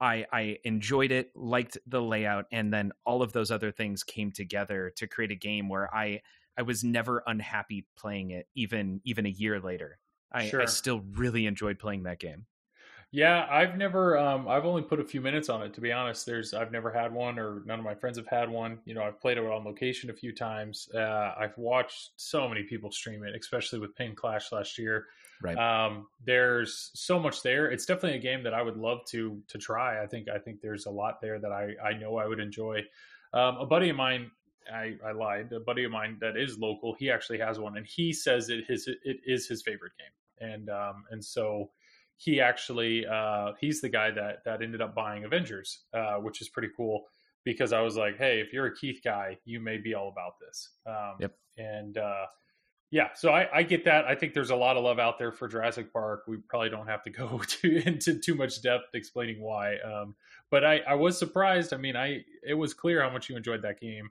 I I enjoyed it, liked the layout, and then all of those other things came together to create a game where I I was never unhappy playing it, even even a year later. I, sure. I still really enjoyed playing that game. Yeah, I've never. Um, I've only put a few minutes on it to be honest. There's I've never had one, or none of my friends have had one. You know, I've played it on location a few times. Uh, I've watched so many people stream it, especially with Ping Clash last year. Right. Um, there's so much there. It's definitely a game that I would love to to try. I think I think there's a lot there that I I know I would enjoy. Um, a buddy of mine I, I, lied. A buddy of mine that is local, he actually has one, and he says it his it is his favorite game and um, and so he actually uh, he's the guy that that ended up buying Avengers, uh, which is pretty cool because I was like, hey, if you're a Keith guy, you may be all about this. Um, yep. And uh, yeah, so I, I, get that. I think there's a lot of love out there for Jurassic Park. We probably don't have to go (laughs) to, into too much depth explaining why. Um, but I, I was surprised. I mean, I it was clear how much you enjoyed that game.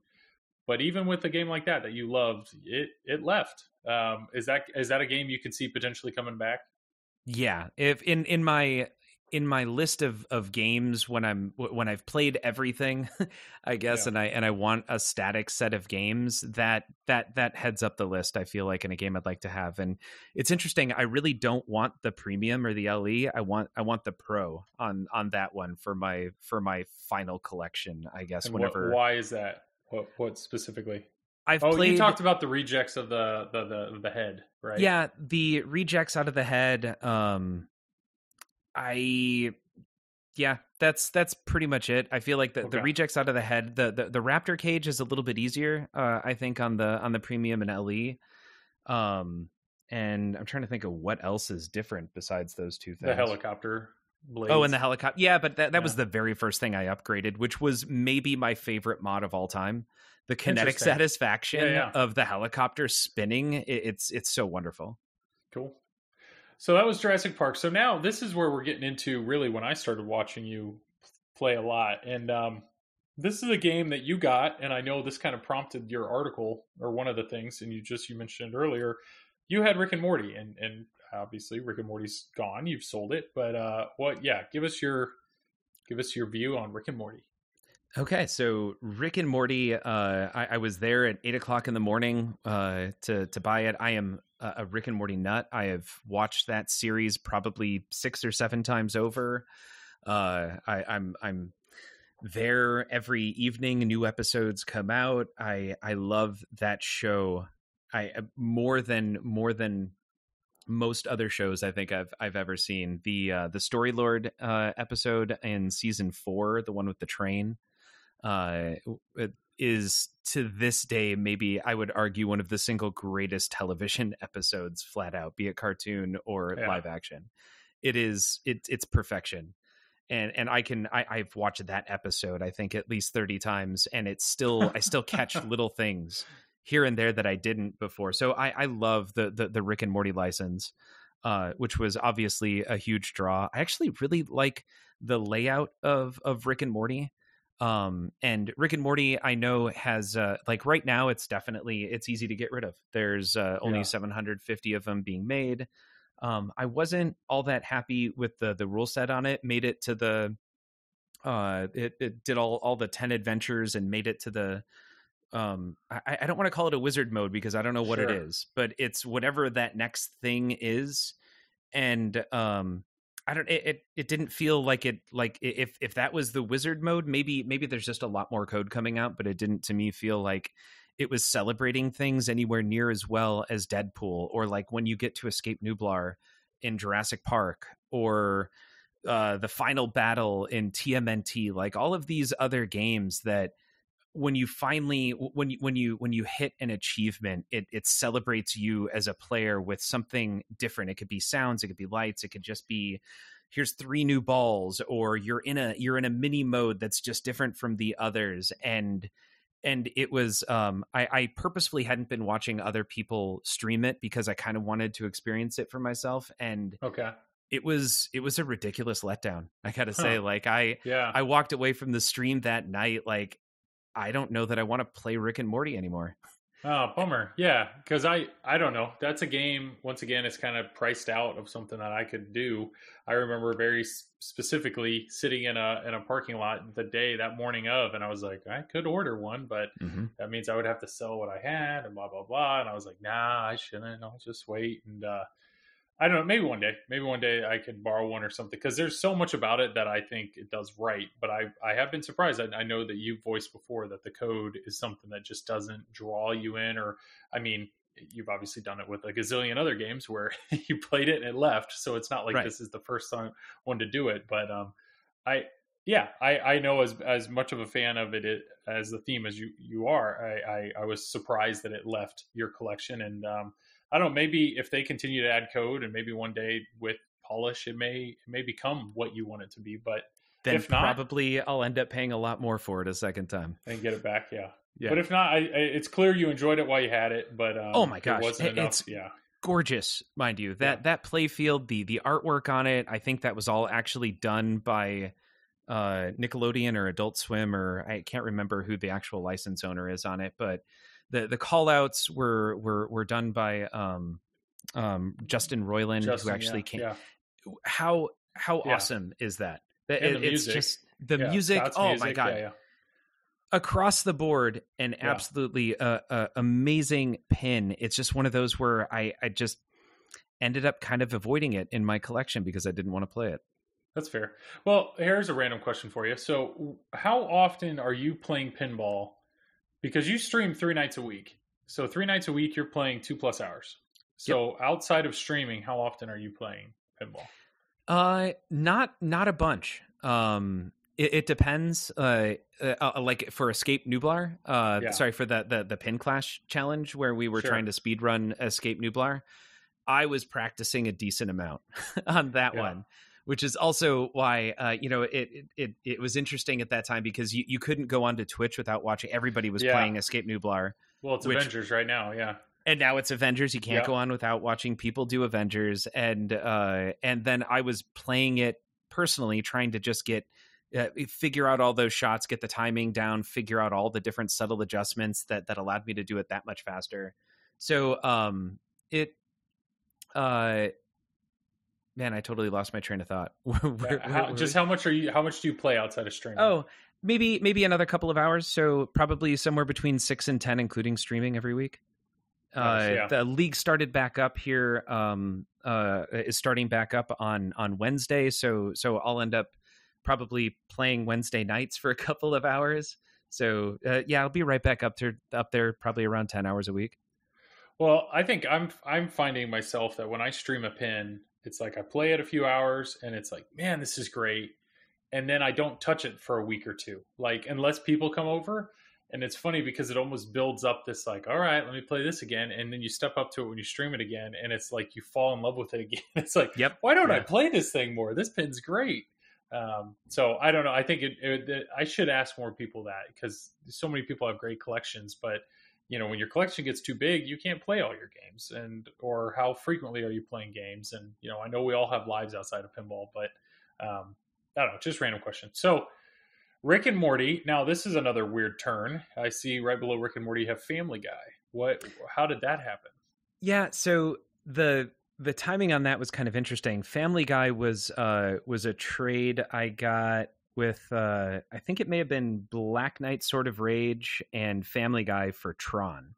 But even with a game like that that you loved, it it left. Um, is that is that a game you could see potentially coming back? Yeah, if in in my in my list of of games when I'm when I've played everything, (laughs) I guess, yeah. and I and I want a static set of games that that that heads up the list. I feel like in a game I'd like to have, and it's interesting. I really don't want the premium or the LE. I want I want the pro on on that one for my for my final collection. I guess and whenever. What, why is that? What what specifically? I've oh, played... you talked about the rejects of the, the the the head, right? Yeah, the rejects out of the head. Um, I yeah, that's that's pretty much it. I feel like the, okay. the rejects out of the head, the, the the raptor cage is a little bit easier. Uh, I think on the on the premium and LE. Um, and I'm trying to think of what else is different besides those two things. The helicopter. Blades. Oh, and the helicopter. Yeah, but that, that yeah. was the very first thing I upgraded, which was maybe my favorite mod of all time. The kinetic satisfaction yeah, yeah. of the helicopter spinning, it, it's it's so wonderful. Cool. So that was Jurassic Park. So now this is where we're getting into really when I started watching you play a lot. And um, this is a game that you got, and I know this kind of prompted your article or one of the things, and you just you mentioned earlier, you had Rick and Morty, and and obviously Rick and Morty's gone. You've sold it, but uh, what? Yeah, give us your give us your view on Rick and Morty. Okay, so Rick and Morty, uh, I, I, was there at eight o'clock in the morning uh, to to buy it. I am a Rick and Morty nut. I have watched that series probably six or seven times over. Uh, I, I'm I'm there every evening. New episodes come out. I I love that show. I uh, more than more than most other shows I think I've I've ever seen. The uh, the Story Lord uh, episode in season four, the one with the train, uh, is to this day maybe I would argue one of the single greatest television (laughs) episodes, flat out, be it cartoon or yeah. live action. It is it it's perfection. And and I can I, I've watched that episode I think at least thirty times, and it's still I still catch (laughs) little things here and there that I didn't before. So I, I love the, the, the Rick and Morty license, uh, which was obviously a huge draw. I actually really like the layout of of Rick and Morty. Um, and Rick and Morty, I know has uh, like right now, it's definitely it's easy to get rid of. There's uh, only yeah. 750 of them being made. Um, I wasn't all that happy with the the rule set on it. Made it to the uh, it, it did all all the 10 adventures and made it to the um I, I don't want to call it a wizard mode because I don't know what sure. it is, but it's whatever that next thing is. And um I don't it, it, it didn't feel like it like if if that was the wizard mode, maybe maybe there's just a lot more code coming out, but it didn't to me feel like it was celebrating things anywhere near as well as Deadpool or like when you get to escape Nublar in Jurassic Park or uh the final battle in TMNT, like all of these other games that when you finally when you when you when you hit an achievement it it celebrates you as a player with something different it could be sounds it could be lights it could just be here's three new balls or you're in a you're in a mini mode that's just different from the others and and it was um I, I purposefully hadn't been watching other people stream it because I kind of wanted to experience it for myself and Okay. it was it was a ridiculous letdown. I gotta say, Huh. like I Yeah. I walked away from the stream that night like I don't know that I want to play Rick and Morty anymore. Oh, bummer. Yeah, because I I don't know. That's a game. Once again, it's kind of priced out of something that I could do. I remember very specifically sitting in a in a parking lot the day that morning of, and I was like, I could order one, but that means I would have to sell what I had and blah blah blah. And I was like, Nah, I shouldn't. I'll just wait. And uh, I don't know. Maybe one day. Maybe one day I could borrow one or something because there's so much about it that I think it does right. But I I have been surprised. I, I know that you've voiced before that the code is something that just doesn't draw you in. Or I mean, you've obviously done it with a gazillion other games where (laughs) you played it and it left. So it's not like Right. this is the first time one to do it. But um, I yeah, I, I know as as much of a fan of it, it as the theme as you you are. I, I I was surprised that it left your collection, and um, I don't know. Maybe if they continue to add code, and maybe one day with polish, it may it may become what you want it to be. But Then If not- probably I'll end up paying a lot more for it a second time. and get it back, yeah. Yeah. But if not, I, I, it's clear you enjoyed it while you had it. But um, Oh my it gosh, wasn't it- enough. it's- yeah, gorgeous, mind you. That that playfield, the the artwork on it, I think that was all actually done by uh Nickelodeon or Adult Swim or I can't remember who the actual license owner is on it, but the the call outs were were were done by um um Justin Roiland Justin, who actually yeah, came Yeah, how how Yeah. awesome is that? It- the it's music. just the music. Oh my god! Across the board, an absolutely uh, uh, amazing pin. It's just one of those where I I just ended up kind of avoiding it in my collection because I didn't want to play it. That's fair. Well, here's a random question for you. So, how often are you playing pinball? Because you stream three nights a week. So, three nights a week, you're playing two plus hours. So, outside of streaming, how often are you playing pinball? Uh, not not a bunch. Um, it, it depends. Uh, uh, uh, like for Escape Nublar. Uh, Yeah. sorry for the the the pin clash challenge where we were Sure. trying to speed run Escape Nublar. I was practicing a decent amount (laughs) on that Yeah. one, which is also why uh, you know it, it it was interesting at that time because you, you couldn't go onto Twitch without watching. Everybody was Yeah. playing Escape Nublar, Well, it's Which- Avengers right now. Yeah. and now it's Avengers. You can't Yeah. go on without watching people do Avengers, and uh, and then I was playing it personally, trying to just get uh, figure out all those shots, get the timing down, figure out all the different subtle adjustments that that allowed me to do it that much faster. So um, it, uh, man, I totally lost my train of thought. (laughs) Where- where- how, where- just how much are you? How much do you play outside of streaming? oh. Maybe maybe another couple of hours, so probably somewhere between six and ten, including streaming every week. Uh, yeah. the league started back up here um uh is starting back up on on wednesday so so i'll end up probably playing wednesday nights for a couple of hours so uh, yeah i'll be right back up to up there probably around 10 hours a week Well, I think I'm I'm finding myself that when I stream a pin, it's like I play it a few hours and it's like, man, this is great. And then I don't touch it for a week or two. Like unless people come over. And it's funny because it almost builds up this like, all right, let me play this again. And then you step up to it when you stream it again, and it's like you fall in love with it (laughs) again. It's like, Yep. why don't I play this thing more? This pin's great. Um, so I don't know. I think it, it, it- I should ask more people that because so many people have great collections, but you know when your collection gets too big you can't play all your games and or how frequently are you playing games? And you know i know we all have lives outside of pinball but um i don't know just random question. So rick and morty now this is another weird turn. I see right below rick and morty you have family guy. What how did that happen? Yeah so the the timing on that was kind of interesting. Family guy was uh was a trade i got with uh i think it may have been black knight sword of rage and family guy for tron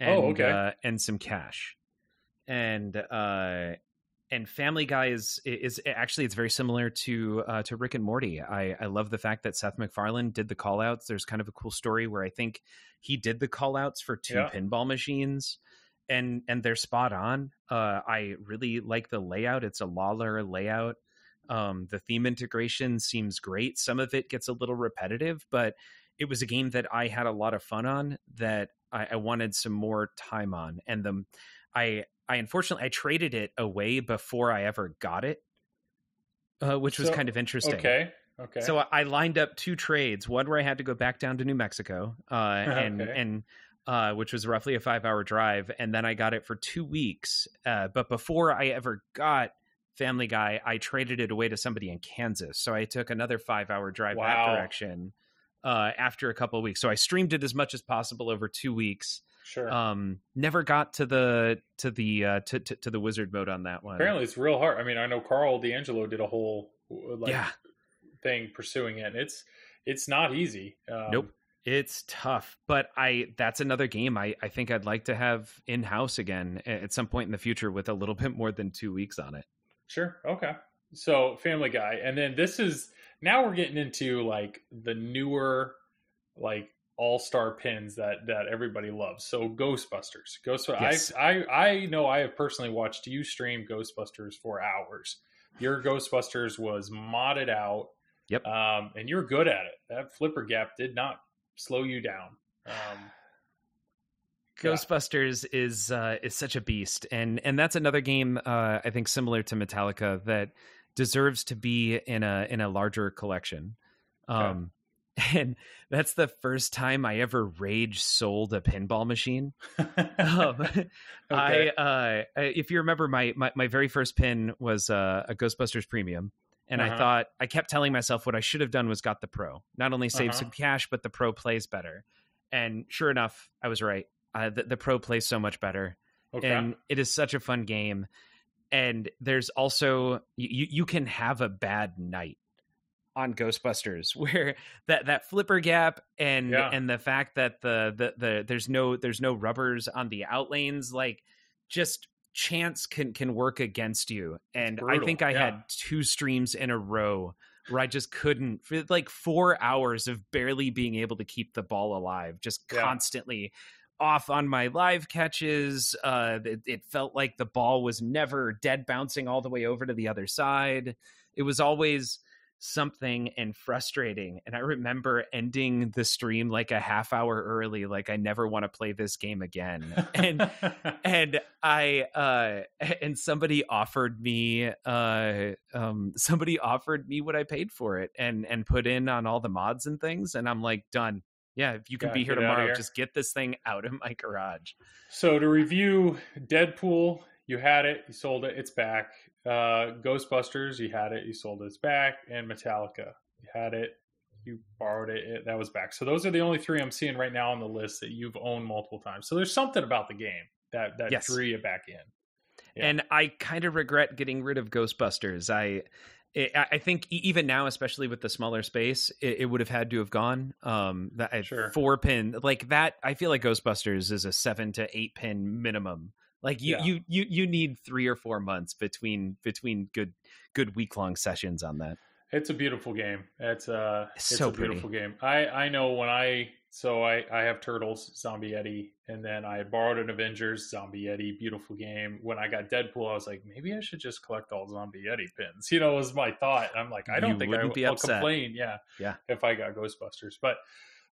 and, Oh, okay. uh, and some cash. And uh and family guy is is actually it's very similar to uh to rick and morty. I i love the fact that seth macfarlane did the call outs there's kind of a cool story where i think he did the call outs for two Yeah. pinball machines and and they're spot on. Uh i really like the layout. It's a Lawlor layout um the theme integration seems great some of it gets a little repetitive but it was a game that I had a lot of fun on that I, I wanted some more time on, and the I I unfortunately I traded it away before I ever got it, uh, which was So- kind of interesting. Okay. Okay. So I lined up two trades. One where I had to go back down to New Mexico, uh, (laughs) and Okay. and uh, which was roughly a five hour drive, and then I got it for two weeks. Uh, but before I ever got Family Guy, I traded it away to somebody in Kansas. So I took another five hour drive Wow. that direction uh, after a couple of weeks. So I streamed it as much as possible over two weeks. sure. Um, never got to the to the uh, to, to to the wizard mode on that one. Apparently, it's real hard. I mean, I know Karl DeAngelo did a whole like yeah. thing pursuing it. It's it's not easy. Um, Nope. It's tough, but I that's another game I, I think I'd like to have in house again at some point in the future with a little (laughs) bit more than two weeks on it. Sure. Okay. So Family Guy, and then this is now we're getting into like the newer, like all star pins that that everybody loves. So Ghostbusters, Ghostbusters. Yes. I I I know I have personally watched you stream Ghostbusters for hours. Your Ghostbusters was modded out. Yep. Um, and you're good at it. That flipper gap did not slow you down. Um, Yeah. Ghostbusters is uh, is such a beast, and and that's another game uh, I think similar to Metallica that deserves to be in a in a larger collection. Um, (laughs) and that's the first time I ever rage sold a pinball machine. (laughs) um, (laughs) I, uh, if you remember, my, my my very first pin was uh, a Ghostbusters Premium, and I Uh-huh. thought I kept telling myself what I should have done was got the Pro. Not only save Uh-huh. some cash, but the Pro plays better. And sure enough, I was right. Uh, the, the Pro plays so much better, okay. and it is such a fun game. And there's also you you can have a bad night on Ghostbusters (laughs) where that that flipper gap and Yeah. and the fact that the, the the there's no there's no rubbers on the out lanes like just chance can can work against you and I think I yeah. had two streams in a row where I just couldn't for like 4 hours of barely being able to keep the ball alive just Yeah. constantly off on my live catches. Uh it, it felt like the ball was never dead bouncing all the way over to the other side. It was always something and frustrating and i remember ending the stream like a half hour early like i never want to play this game again. And (laughs) and i uh (laughs) and somebody offered me uh um somebody offered me what i paid for it and and put in on all the mods and things and i'm like done yeah if you can Yeah, be here tomorrow here. just get this thing out of my garage So to review Deadpool, you had it, you sold it, it's back. Uh, Ghostbusters, you had it, you sold it, it's back. And Metallica, you had it, you borrowed it, it, that was back. So those are the only three I'm seeing right now on the list that you've owned multiple times. So there's something about the game that that Yes. drew you back in. Yeah. and I kind of regret getting rid of Ghostbusters. I, I I think even now, especially with the smaller space, it, it would have had to have gone. Um, that Sure. four pin like that. I feel like Ghostbusters is a seven to eight pin minimum. Like you, Yeah. you, you, you need three or four months between between good good week long sessions on that. It's a beautiful game. It's uh It's it's so a pretty. beautiful game. I I know when I so I I have Turtles, Zombie Yeti, and then I borrowed an Avengers, Zombie Yeti, beautiful game. When I got Deadpool, I was like, maybe I should just collect all Zombie Yeti pins. (laughs) You know, was my thought. I'm like, I don't You think I will upset. complain. Yeah, Yeah. if I got Ghostbusters, but.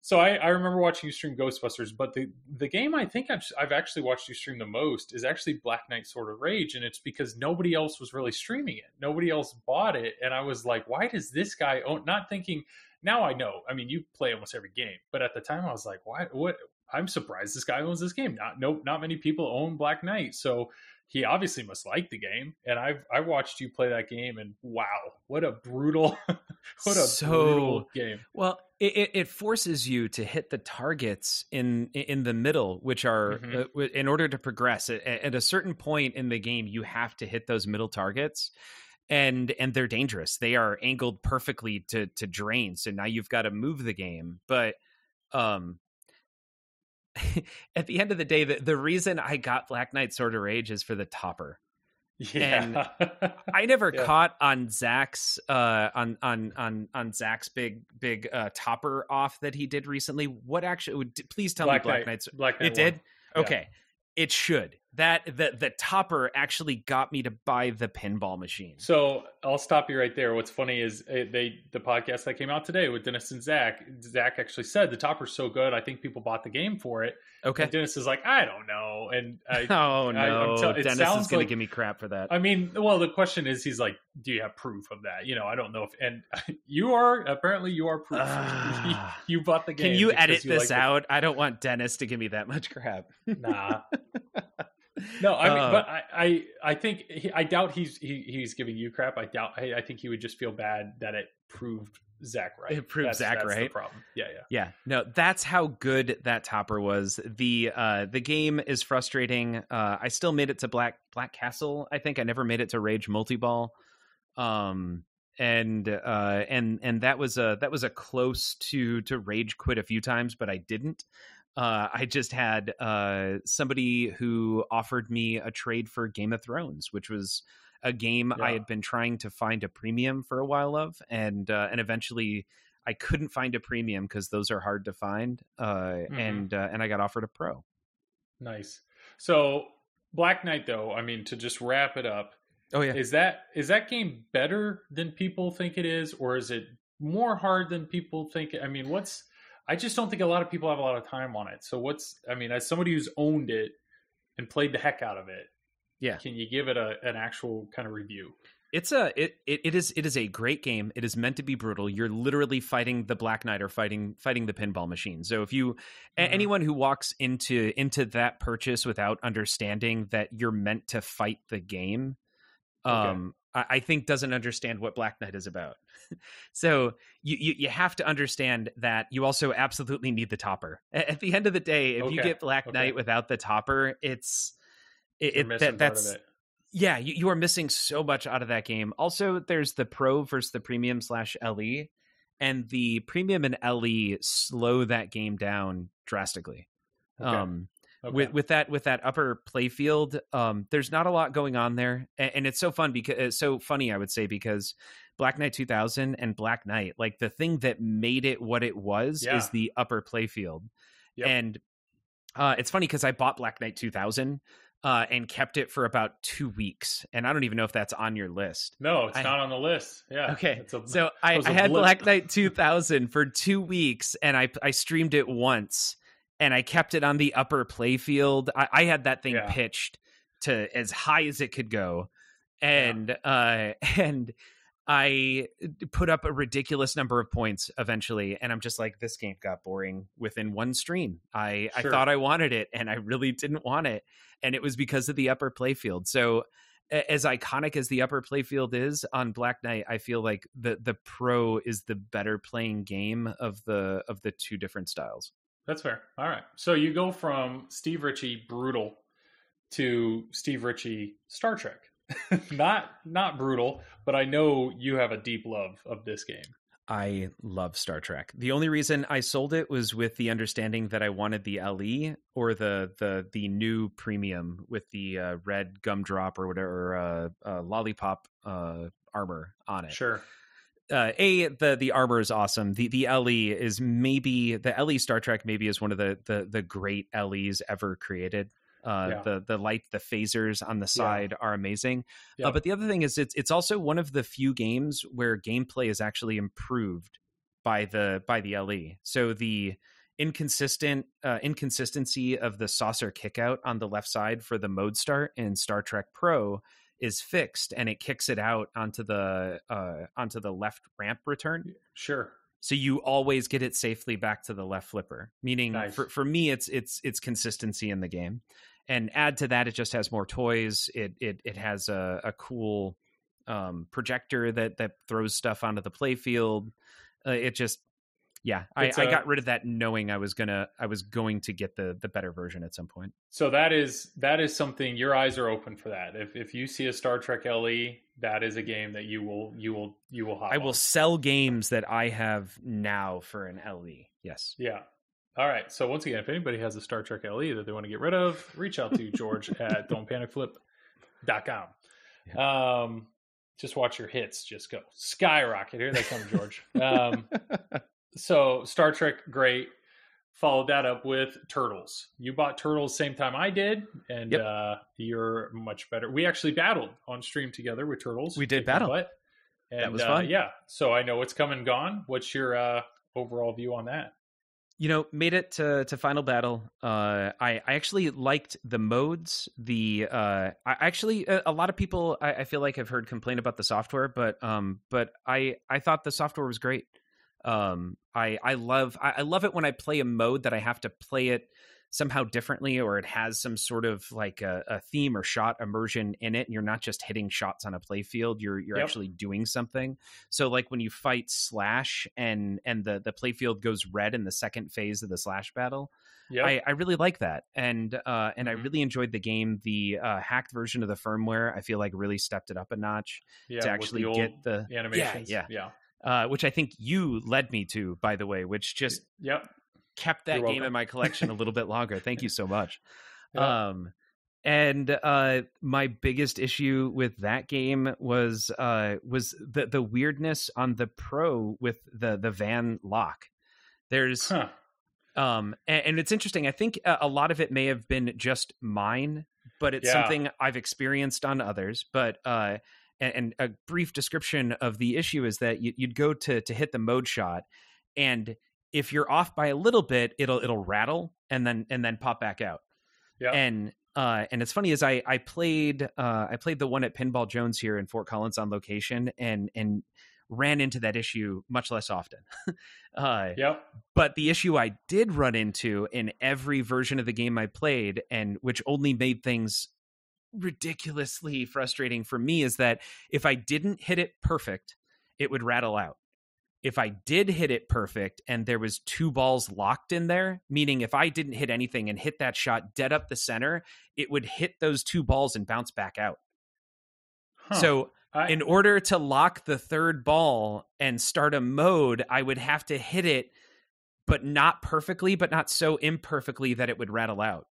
So I, I remember watching you stream Ghostbusters, but the the game I think I've I've actually watched you stream the most is actually Black Knight Sword of Rage, and it's because nobody else was really streaming it. Nobody else bought it, and I was like, why does this guy own? Not thinking now I know. I mean, you play almost every game, but at the time I was like, why? What? I'm surprised this guy owns this game. Not no, not many people own Black Knight, so he obviously must like the game. And I've I watched you play that game, and wow, what a brutal, (laughs) (laughs) what a So- brutal game. Well, it, it, forces you to hit the targets in in the middle, which are Mhm. uh, in order to progress. At, at a certain point in the game, you have to hit those middle targets, and and they're dangerous. They are angled perfectly to to drain. So now you've got to move the game, but um. (laughs) At the end of the day, the, the reason I got Black Knight Sword of Rage is for the topper. Yeah, (laughs) I never Yeah. caught on Zach's uh on on on on Zach's big big uh topper off that he did recently. What actually would please tell Black me Black Knight. Knight's Black Knight it did? Yeah. Okay. It should. That the the topper actually got me to buy the pinball machine. So I'll stop you right there. What's funny is eh, they the podcast that came out today with Dennis and Zach. Zach actually said the topper's so good. I think people bought the game for it. Okay. And Dennis is like, I don't know. And I, (laughs) oh I- no, I'm tell- it Dennis is going like- to give me crap for that. I mean, well, the question is, he's like, do you have proof of that? You know, I don't know if, and (laughs) you are apparently you are proof. Ah. (laughs) you bought the game. Can you edit you this like the- out? I don't want Dennis to give me that much crap. Nah. No, I mean, Uh, but I, I, I think he, I doubt he's he, he's giving you crap. I doubt. I, I think he would just feel bad that it proved Zach right. It proved That's- Zach that's The right? problem. Yeah, yeah. Yeah, no, that's how good that topper was. the uh The game is frustrating. Uh I still made it to Black Black Castle. I think I never made it to Rage Multi Ball. Um, and uh, and and that was a that was a close to to Rage quit a few times, but I didn't. Uh, I just had uh somebody who offered me a trade for Game of Thrones, which was a game I had been trying to find a premium for a while of, and uh, and eventually I couldn't find a premium because those are hard to find. Uh, and uh, and I got offered a pro. Nice. So Black Knight, though, I mean, to just wrap it up, Oh yeah, is that is that game better than people think it is, or is it more hard than people think? I mean, what's I just don't think a lot of people have a lot of time on it. So what's I mean, as somebody who's owned it and played the heck out of it, Yeah. can you give it a an actual kind of review? it's a it, it it is it is a great game. It is meant to be brutal. You're literally fighting the Black Knight or fighting fighting the pinball machine. So if you a- Mhm. anyone who walks into into that purchase without understanding that you're meant to fight the game, um, I, I think doesn't understand what Black Knight is about. (laughs) so you, you you have to understand that you also absolutely need the topper. At the end of the day, if you get Black Okay. Knight without the topper, it's it, it that, that's it. yeah, you, you are missing so much out of that game. Also, there's the Pro versus the Premium slash LE, and the Premium and LE slow that game down drastically. Okay. Um, Okay. with with that with that upper playfield, um, there's not a lot going on there, and, and it's so fun because it's so funny. I would say because Black Knight 2000 and Black Knight, like the thing that made it what it was, Yeah. is the upper playfield, Yep. and uh, it's funny because I bought Black Knight 2000 uh, and kept it for about two weeks, and I don't even know if that's on your list. no, it's I- not on the list. Yeah. Okay, a- so I, I had blip. Black Knight 2000 for two weeks, and I I streamed it once, and I kept it on the upper playfield. I, I had that thing Yeah. pitched to as high as it could go, and uh, (laughs) and I put up a ridiculous number of points eventually, and I'm just like, this game got boring within one stream. I I thought I wanted it, and I really didn't want it, and it was because of the upper playfield. So as iconic as the upper playfield is on Black Knight, I feel like the the pro is the better playing game of the of the two different styles. That's fair. All right. So you go from Steve Ritchie brutal to Steve Ritchie Star Trek. (laughs) not not brutal, but I know you have a deep love of this game. I love Star Trek. The only reason I sold it was with the understanding that I wanted the LE or the the the new premium with the uh, red gumdrop or whatever uh, uh, lollipop uh, armor on it. Sure. Uh, a the the armor is awesome. The the LE is maybe the LE Star Trek maybe is one of the the the great LEs ever created. Uh, Yeah. The the light the phasers on the side are amazing. Yeah. Uh, but the other thing is it's it's also one of the few games where gameplay is actually improved by the by the LE. So the inconsistent uh, inconsistency of the saucer kickout on the left side for the mode start in Star Trek Pro is fixed and it kicks it out onto the uh, onto the left ramp return. Sure. So you always get it safely back to the left flipper. Meaning Nice. for, for me it's it's it's consistency in the game. And add to that it just has more toys. It it it has a, a cool um, projector that that throws stuff onto the playfield. Uh, it just yeah, I, It's I a- got rid of that knowing I was gonna I was going to get the the better version at some point. So that is that is something your eyes are open for that. If if you see a Star Trek LE, that is a game that you will you will you will hop I will sell games that I have now for an LE. Yes. Yeah. All right. So once again, if anybody has a Star Trek LE that they want to get rid of, reach out to George (laughs) at don'tpanicflip.com. Um, just watch your hits just go skyrocket. Here they come, George. Um, (laughs) so Star Trek, great. followed that up with Turtles. You bought Turtles same time I did, and Yep. uh, you're much better. We actually battled on stream together with Turtles. We did battle. butt. And, was uh, fun. yeah, so I know what's come and gone. What's your uh, overall view on that? you know made it to to final battle uh i i actually liked the modes the uh i actually a, a lot of people I, I feel like have heard complain about the software but um but i i thought the software was great um i i love I, I love it when i play a mode that i have to play it somehow differently or it has some sort of like a, a theme or shot immersion in it and you're not just hitting shots on a play field you're you're Yep. actually doing something so like when you fight slash and and the the play field goes red in the second phase of the slash battle Yeah, I, I really like that and uh and i Mhm. really enjoyed the game the uh hacked version of the firmware i feel like really stepped it up a notch yeah, to actually the get the animations. yeah yeah, uh which i think you led me to by the way which just yep. kept that You're game in my collection a little bit longer. Thank you so much. (laughs) Yeah. Um, and uh, my biggest issue with that game was uh, was the the weirdness on the pro with the the van lock. There's Huh. um, and, and it's interesting. I think a, a lot of it may have been just mine, but it's Yeah. something I've experienced on others. But uh, and, a brief description of the issue is that you, you'd go to to hit the mode shot, and if you're off by a little bit, it'll it'll rattle and then and then pop back out. Yeah. And uh, and it's funny as I I played uh, I played the one at Pinball Jones here in Fort Collins on location and and ran into that issue much less often. (laughs) uh, Yep. but the issue I did run into in every version of the game I played, and which only made things ridiculously frustrating for me, is that if I didn't hit it perfect, it would rattle out. If I did hit it perfect and there was two balls locked in there, meaning if I didn't hit anything and hit that shot dead up the center, it would hit those two balls and bounce back out. Huh. So I, in order to lock the third ball and start a mode, I would have to hit it, but not perfectly, but not so imperfectly that it would rattle out.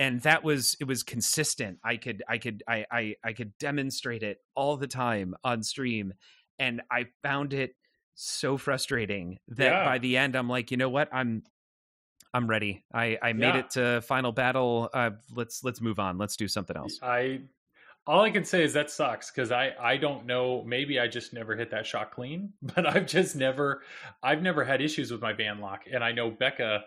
And that was it was consistent. I could I could I I, I could demonstrate it all the time on stream, and I found it so frustrating that Yeah. by the end I'm like, you know what, I'm I'm ready. I I made Yeah. it to final battle. Uh, let's let's move on. Let's do something else. I all I can say is that sucks because I I don't know. Maybe I just never hit that shot clean, (laughs) but I've just never I've never had issues with my van lock, and I know Becca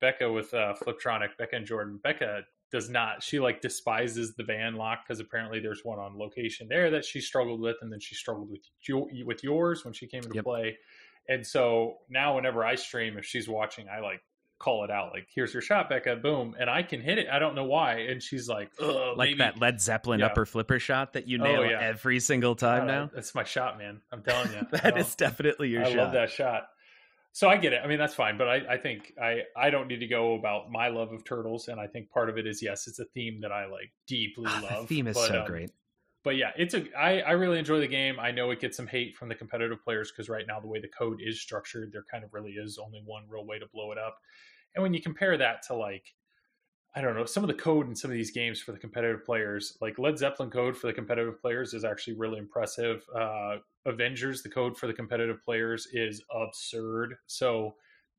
Becca with uh, Fliptronic Becca and Jordan Becca does not she like despises the van lock because apparently there's one on location there that she struggled with and then she struggled with your, with yours when she came into Yep. play and so now whenever i stream if she's watching i like call it out like here's your shot becca boom and i can hit it i don't know why and she's like Ugh, like maybe- that Led Zeppelin Yeah. upper flipper shot that you Oh, yeah. every single time now. that's my shot man i'm telling you (laughs) That is definitely your I shot. I love that shot. So I get it. I mean, that's fine, but I, I think I, I don't need to go about my love of turtles, and I think part of it is yes, it's a theme that I like deeply Ah, love. the theme is but, so um, great. But yeah, it's a I, I really enjoy the game. I know it gets some hate from the competitive players because right now the way the code is structured, there kind of really is only one real way to blow it up. And when you compare that to like I don't know, some of the code in some of these games for the competitive players, like Led Zeppelin code for the competitive players is actually really impressive. Uh, Avengers, the code for the competitive players is absurd. So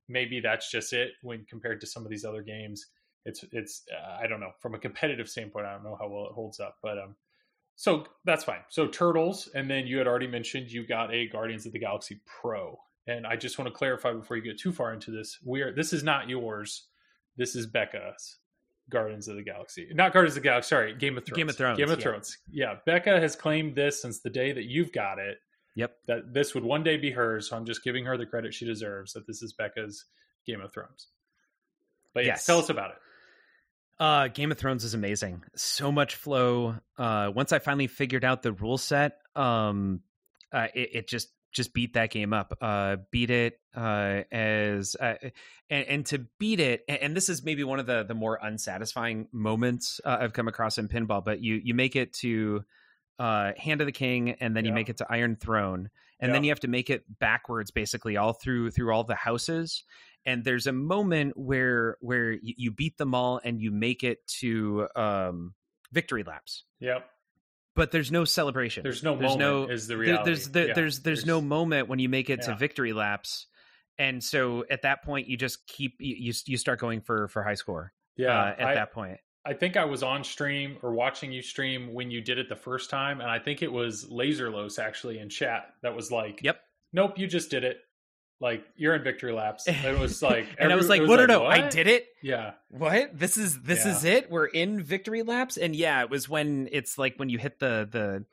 maybe that's just it when compared to some of these other games. It's it's uh, I don't know from a competitive standpoint. I don't know how well it holds up, but um, so that's fine. So Turtles, and then you had already mentioned you got a Guardians of the Galaxy Pro, and I just want to clarify before you get too far into this. We are this is not yours. This is Becca's Guardians of the Galaxy, not Guardians of the Galaxy. Sorry, Game of Thrones. Game of Thrones, Game of yeah. Thrones. Yeah, Becca has claimed this since the day that you've got it. Yep. That this would one day be hers. So I'm just giving her the credit she deserves. That this is Becca's Game of Thrones. But yes, Yes. tell us about it. Uh, Game of Thrones is amazing. So much flow. Uh, once I finally figured out the rule set, um, uh, it, it just just beat that game up. Uh, beat it uh, as uh, and, and to beat it, and, and this is maybe one of the the more unsatisfying moments uh, I've come across in pinball. But you you make it to uh, Hand of the King, and then you make it to Iron Throne, and then you have to make it backwards, basically all through through all the houses and there's a moment where where you, you beat them all and you make it to um victory laps Yep. But there's no celebration There's no There's moment. no- is the reality. there's there, Yeah. there's there's no moment when you make it to victory laps and so at that point you just keep you you, you start going for for high score. Yeah, uh, at I, that point. I think I was on stream or watching you stream when you did it the first time, and I think it was Laserlos actually in chat that was like, Yep. nope, you just did it. Like you're in victory laps. It was (laughs) like, and I was like, it "What? No, no, I did it. Yeah, What? This is this Yeah. is it? We're in victory laps." And yeah, it was when it's like when you hit the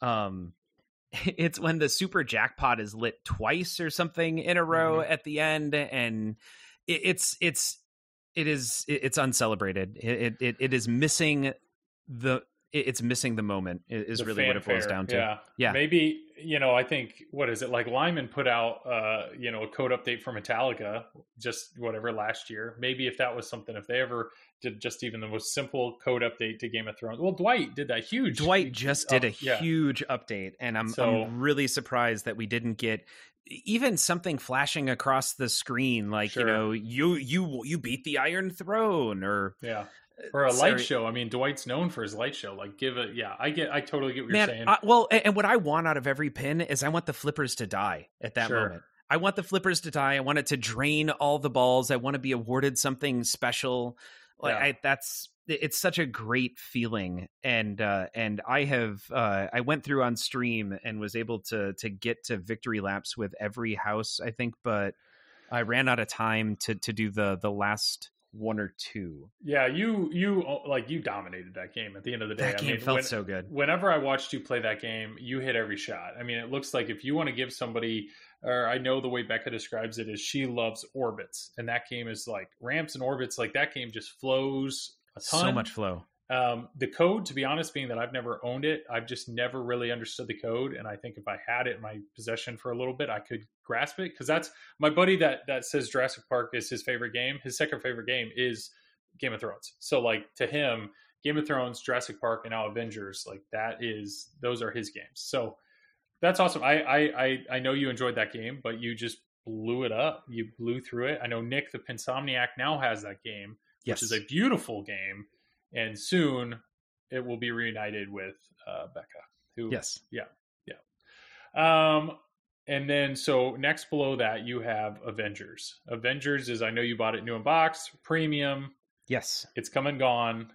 the um (laughs) it's when the super jackpot is lit twice or something in a row Mm-hmm. at the end and it, it's it's it is it- it's uncelebrated. It it it, is missing the it's missing the moment is the really what it boils down to. Yeah, Yeah. Maybe you know, I think what is it like? Lyman put out, uh, you know, a code update for Metallica just whatever last year. Maybe if that was something, if they ever did just even the most simple code update to Game of Thrones. Well, Dwight did that huge. Dwight just did a yeah. huge update, and I'm, So- I'm really surprised that we didn't get even something flashing across the screen, like Sure. you know, you you you beat the Iron Throne, or Yeah. Or a light Sorry. show. I mean, Dwight's known for his light show. Like, give it. Yeah, I get. I totally get what man. you're saying. I, well, and, and what I want out of every pin is I want the flippers to die at that Sure. moment. I want the flippers to die. I want it to drain all the balls. I want to be awarded something special. Like Yeah. I, that's it's such a great feeling, and uh, and I have uh, I went through on stream and was able to to get to victory laps with every house I think, but I ran out of time to to do the the last one or two. yeah, you you uh, like you dominated that game. At the end of the day, That I game mean, felt when- so good. whenever I watched you play that game, you hit every shot. I mean, it looks like if you want to give somebody, or I know the way Becca describes it is she loves orbits, and that game is like ramps and orbits. Like that game just flows a ton. So much flow. Um, the code, to be honest, being that I've never owned it, I've just never really understood the code. And I think if I had it in my possession for a little bit, I could grasp it. Because that's my buddy that that says Jurassic Park is his favorite game. His second favorite game is Game of Thrones. So like to him, Game of Thrones, Jurassic Park, and now Avengers, like that is those are his games. So that's awesome. I I I, I know you enjoyed that game, but you just blew it up. You blew through it. I know Nick the Pinsomniac now has that game Yes. which is a beautiful game. And soon it will be reunited with uh, Becca, who yes. Yeah, yeah. Um, and then so next below that you have Avengers. Avengers is I know you bought it new in box, premium. Yes. It's come and gone.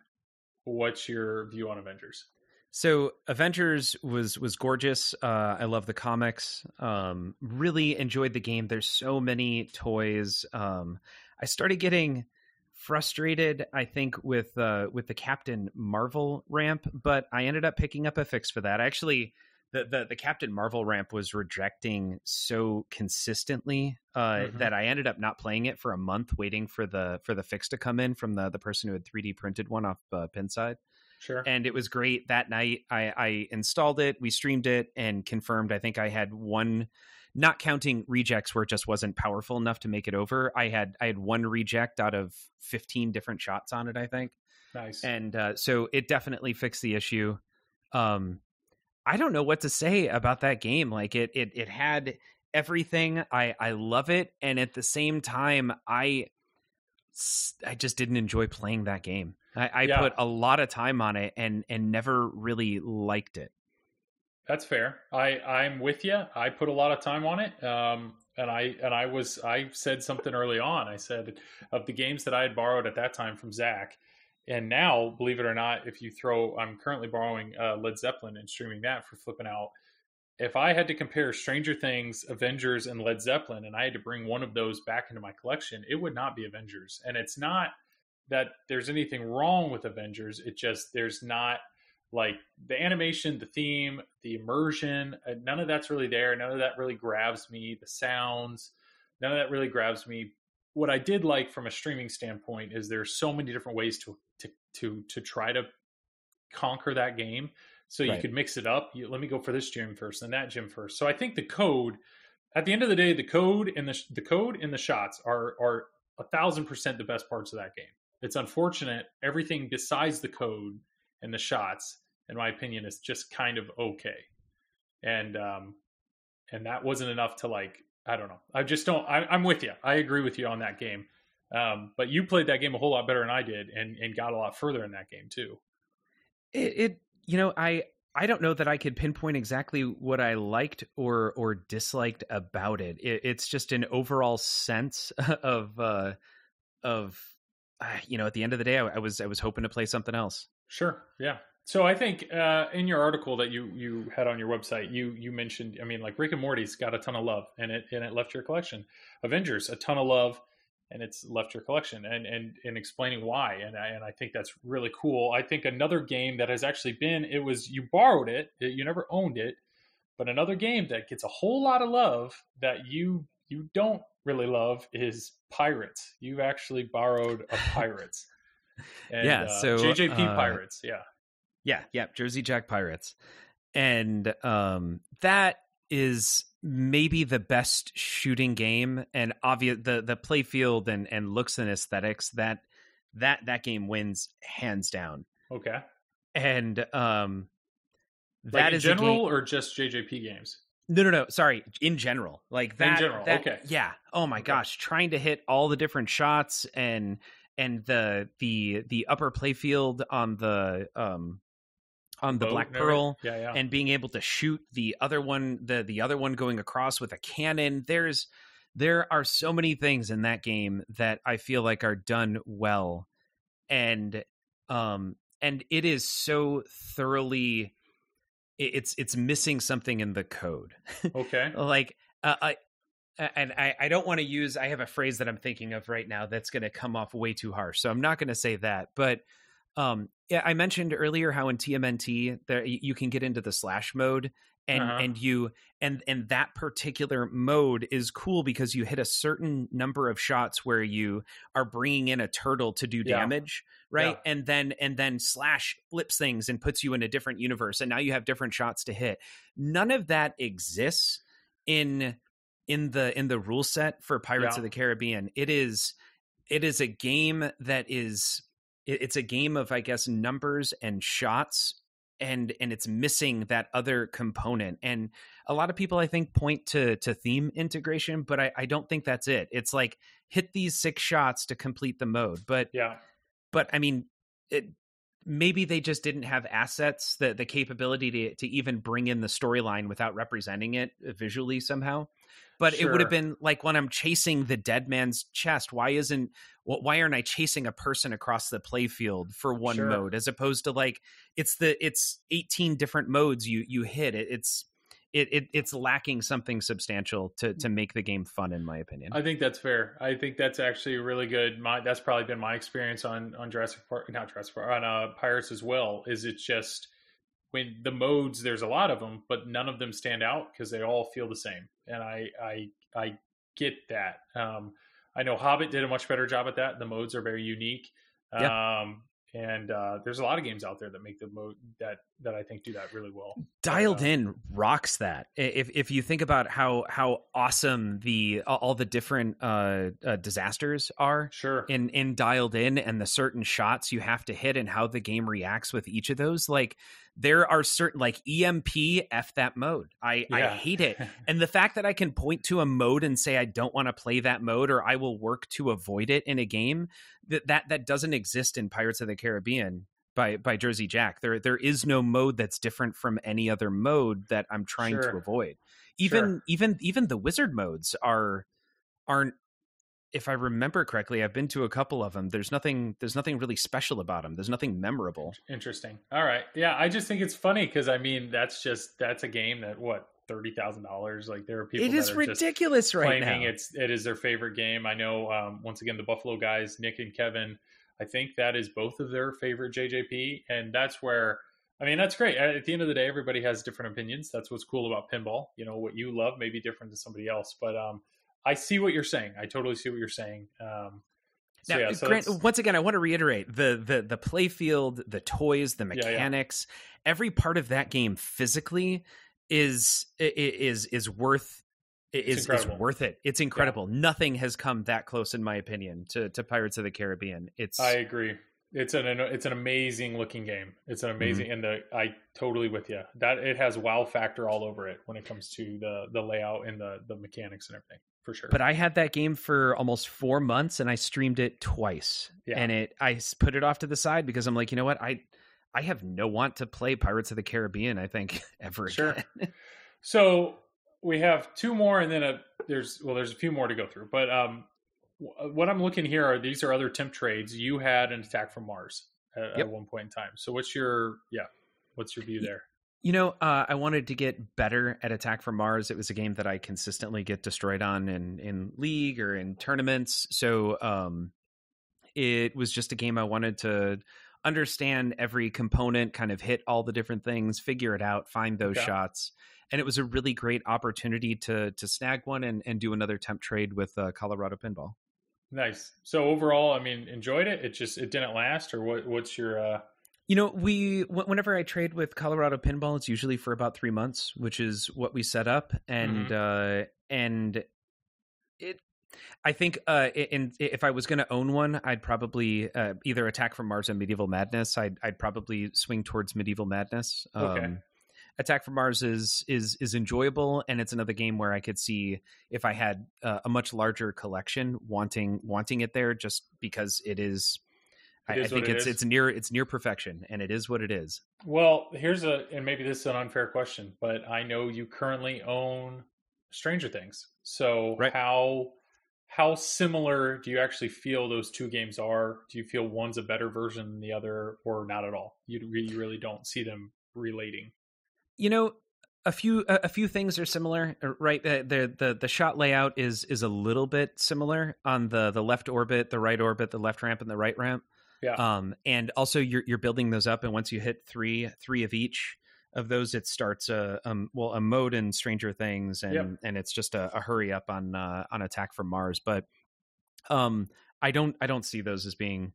What's your view on Avengers? So Avengers was was gorgeous. Uh, I love the comics. Um, really enjoyed the game. There's so many toys. Um, I started getting frustrated. I think with uh, with the Captain Marvel ramp, but I ended up picking up a fix for that. Actually, the the, the Captain Marvel ramp was rejecting so consistently uh, Mhm. that I ended up not playing it for a month, waiting for the for the fix to come in from the the person who had 3D printed one off uh, Pinside Sure. and it was great that night I, I installed it we streamed it and confirmed i think i had one not counting rejects where it just wasn't powerful enough to make it over i had i had one reject out of 15 different shots on it i think nice. and uh, so it definitely fixed the issue um i don't know what to say about that game like it it, it had everything i i love it and at the same time I I just didn't enjoy playing that game i, I Yeah. put a lot of time on it and and never really liked it That's fair. I I'm with you. I put a lot of time on it. Um, and I and I was I said something early on. I said of the games that I had borrowed at that time from Zach, and now believe it or not, if you throw, I'm currently borrowing uh, Led Zeppelin and streaming that for flipping out. If I had to compare Stranger Things, Avengers, and Led Zeppelin, and I had to bring one of those back into my collection, it would not be Avengers. And it's not that there's anything wrong with Avengers. It just there's not like the animation, the theme, the immersion, uh, none of that's really there. None of that really grabs me. The sounds, none of that really grabs me. What I did like from a streaming standpoint is there's so many different ways to to to to try to conquer that game. So you Right. could mix it up. You, let me go for this gym first, and that gym first. So I think the code, at the end of the day, the code and the the code and the shots are are a thousand percent the best parts of that game. It's unfortunate everything besides the code and the shots, in my opinion, is just kind of okay. And um, and that wasn't enough to like. I don't know. I just don't. I, I'm with you. I agree with you on that game. Um, but you played that game a whole lot better than I did, and and got a lot further in that game too. it, it you know i I don't know that I could pinpoint exactly what I liked or or disliked about it. it it's just an overall sense (laughs) of uh, of uh, you know at the end of the day, I, I, was I was hoping to play something else. Sure, yeah. So I think uh, in your article that you you had on your website, you you mentioned, I mean, like Rick and Morty's got a ton of love, and it and it left your collection. Avengers, a ton of love and it's left your collection and and and explaining why and I, and I think that's really cool. I think another game that has actually been it was you borrowed it, you never owned it, but another game that gets a whole lot of love that you you don't really love is Pirates. You've actually borrowed a (laughs) Pirates. And, yeah, uh, so JJP uh, Pirates, yeah. Yeah, yeah, Jersey Jack Pirates. And um that is maybe the best shooting game and obvious the the play field and and looks and aesthetics that that that game wins hands down okay and um that like in is general or just jjp games no no no sorry in general like that in general that, okay yeah oh my okay. gosh trying to hit all the different shots and and the the the upper play field on the um on the, Black Pearl yeah, yeah. and being able to shoot the other one the the other one going across with a cannon. There's there are so many things in that game that I feel like are done well. And um and it is so thoroughly it's it's missing something in the code. Okay. (laughs) Like uh, I and I, I don't want to use I have a phrase that I'm thinking of right now that's going to come off way too harsh so I'm not going to say that but um, yeah, I mentioned earlier how in TMNT there you can get into the slash mode and uh-huh. and you and and that particular mode is cool because you hit a certain number of shots where you are bringing in a turtle to do yeah. damage right yeah. and then and then slash flips things and puts you in a different universe and now you have different shots to hit none of that exists in in the in the rule set for pirates yeah. of the caribbean it is it is a game that is it's a game of i guess numbers and shots and and it's missing that other component and a lot of people i think point to to theme integration but i i don't think that's it it's like hit these six shots to complete the mode but yeah but i mean it maybe they just didn't have assets the the capability to to even bring in the storyline without representing it uh, visually somehow but sure. it would have been like when I'm chasing the dead man's chest. Why isn't why aren't I chasing a person across the playfield for one sure. mode as opposed to like it's the it's 18 different modes you you hit it it's it, it it's lacking something substantial to to make the game fun in my opinion. I think that's fair. I think that's actually really good. My that's probably been my experience on on Jurassic Park, not Jurassic Park, on uh, Pirates as well. Is it's just when the modes there's a lot of them, but none of them stand out because they all feel the same and I I I get that. Um, I know Hobbit did a much better job at that. The modes are very unique. Yeah. Um, and uh, there's a lot of games out there that make the mode that that I think do that really well. Dialed uh, in rocks that. If if you think about how how awesome the all the different uh, uh, disasters are, sure, in in dialed in and the certain shots you have to hit and how the game reacts with each of those, like there are certain like EMP F that mode. I, yeah. I hate it. (laughs) and the fact that I can point to a mode and say I don't want to play that mode or I will work to avoid it in a game that that, that doesn't exist in Pirates of the Caribbean by by Jersey Jack. There there is no mode that's different from any other mode that I'm trying sure. to avoid. Even sure. even even the wizard modes are aren't if I remember correctly, I've been to a couple of them. There's nothing. There's nothing really special about them. There's nothing memorable. Interesting. All right. Yeah, I just think it's funny because I mean that's just that's a game that what thirty thousand dollars. Like there are people. It is ridiculous right now. It's it is their favorite game. I know. Um, once again, the Buffalo guys, Nick and Kevin. I think that is both of their favorite JJP, and that's where. I mean, that's great. At the end of the day, everybody has different opinions. That's what's cool about pinball. You know, what you love may be different to somebody else, but um, I see what you're saying. I totally see what you're saying. Um, so now, yeah, so Grant, once again, I want to reiterate the the the play field, the toys, the mechanics, yeah, yeah. every part of that game physically is is is worth is, is worth it. It's incredible. Nothing has come that close, in my opinion, to to Pirates of the Caribbean. It's I agree. It's an it's an amazing looking game. It's an amazing, mm-hmm. and the I totally with you that it has wow factor all over it when it comes to the the layout and the the mechanics and everything for sure. But I had that game for almost four months, and I streamed it twice. Yeah. And it, I put it off to the side because I'm like, you know what, I, I have no want to play Pirates of the Caribbean. I think (laughs) ever Sure. again. So we have two more, and then a, there's well, there's a few more to go through. But um, what I'm looking here are these are other temp trades. You had an attack from Mars at, at one point in time. So what's your yeah? What's your view there? You know, uh, I wanted to get better at Attack from Mars. It was a game that I consistently get destroyed on in in league or in tournaments. So um, it was just a game I wanted to understand every component, kind of hit all the different things, figure it out, find those Okay. shots. And it was a really great opportunity to to snag one and, and do another temp trade with uh, Colorado Pinball. Nice. So overall, I mean, enjoyed it. It just it didn't last, or what? What's your uh, You know, we wh- whenever I trade with Colorado Pinball, it's usually for about three months, which is what we set up, and uh, and it. I think uh, in, if I was going to own one, I'd probably uh, either Attack from Mars or Medieval Madness. I'd I'd probably swing towards Medieval Madness. Um, Okay. Attack from Mars is is is enjoyable, and it's another game where I could see if I had uh, a much larger collection, wanting wanting it there, just because it is. It I, is I think it it's is. it's near it's near perfection, and it is what it is. Well, here's a, and maybe this is an unfair question, but I know you currently own Stranger Things. So Right. how how similar do you actually feel those two games are? Do you feel one's a better version than the other, or not at all? You re- you really don't see them relating. you know a few a, few things are similar uh, right the the the shot layout is is a little bit similar on the the left orbit the right orbit the left ramp and the right ramp Yeah. um and also you're you're building those up and once you hit three three of each of those it starts a um well a mode in stranger things and Yep. and it's just a, a hurry up on uh on attack from mars but um i don't i don't see those as being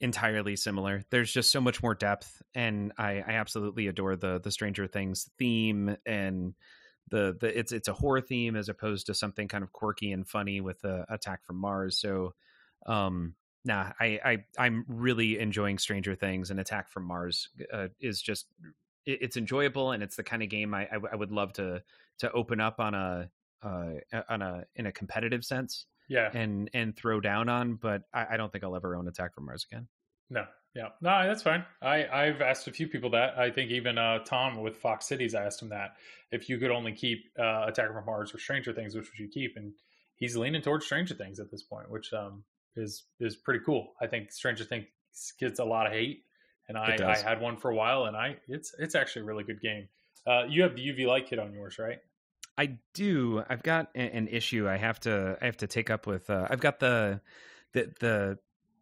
entirely similar. There's just so much more depth, and I, I absolutely adore the the Stranger Things theme and the the it's it's a horror theme as opposed to something kind of quirky and funny with the Attack from Mars. So, um, nah, I I I'm really enjoying Stranger Things and Attack from Mars uh, is just it, it's enjoyable and it's the kind of game I, I I would love to to open up on a uh on a in a competitive sense Yeah. and and throw down on, but I, I don't think I'll ever own Attack from Mars again. No. Yeah. No, that's fine. I I've asked a few people that. I think even uh, Tom with Fox Cities, I asked him that if you could only keep uh, Attack from Mars or Stranger Things, which would you keep? And he's leaning towards Stranger Things at this point, which um is is pretty cool. I think Stranger Things gets a lot of hate, and I, I had one for a while, and I it's it's actually a really good game. Uh, you have the UV light kit on yours, right? I do. I've got an issue. I have to. I have to take up with. Uh, I've got the the the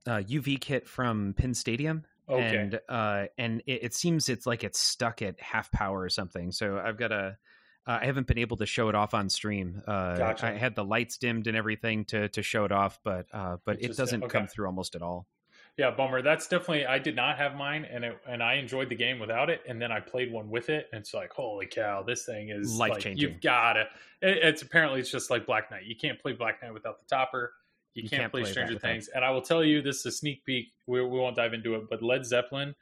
uh, UV kit from PinStadium, Okay. and uh, and it, it seems it's like it's stuck at half power or something. So I've got a. Uh, I haven't been able to show it off on stream. Uh, Gotcha. I had the lights dimmed and everything to to show it off, but uh, but It it just- doesn't okay. come through almost at all. Yeah, bummer. That's definitely. I did not have mine, and it and I enjoyed the game without it. And then I played one with it, and it's like, holy cow, this thing is Life-changing. You've got to. It, it's apparently it's just like Black Knight. You can't play Black Knight without the topper. You, You can't, can't play play Stranger without- Things. And I will tell you, this is a sneak peek. We, we won't dive into it, but Led Zeppelin.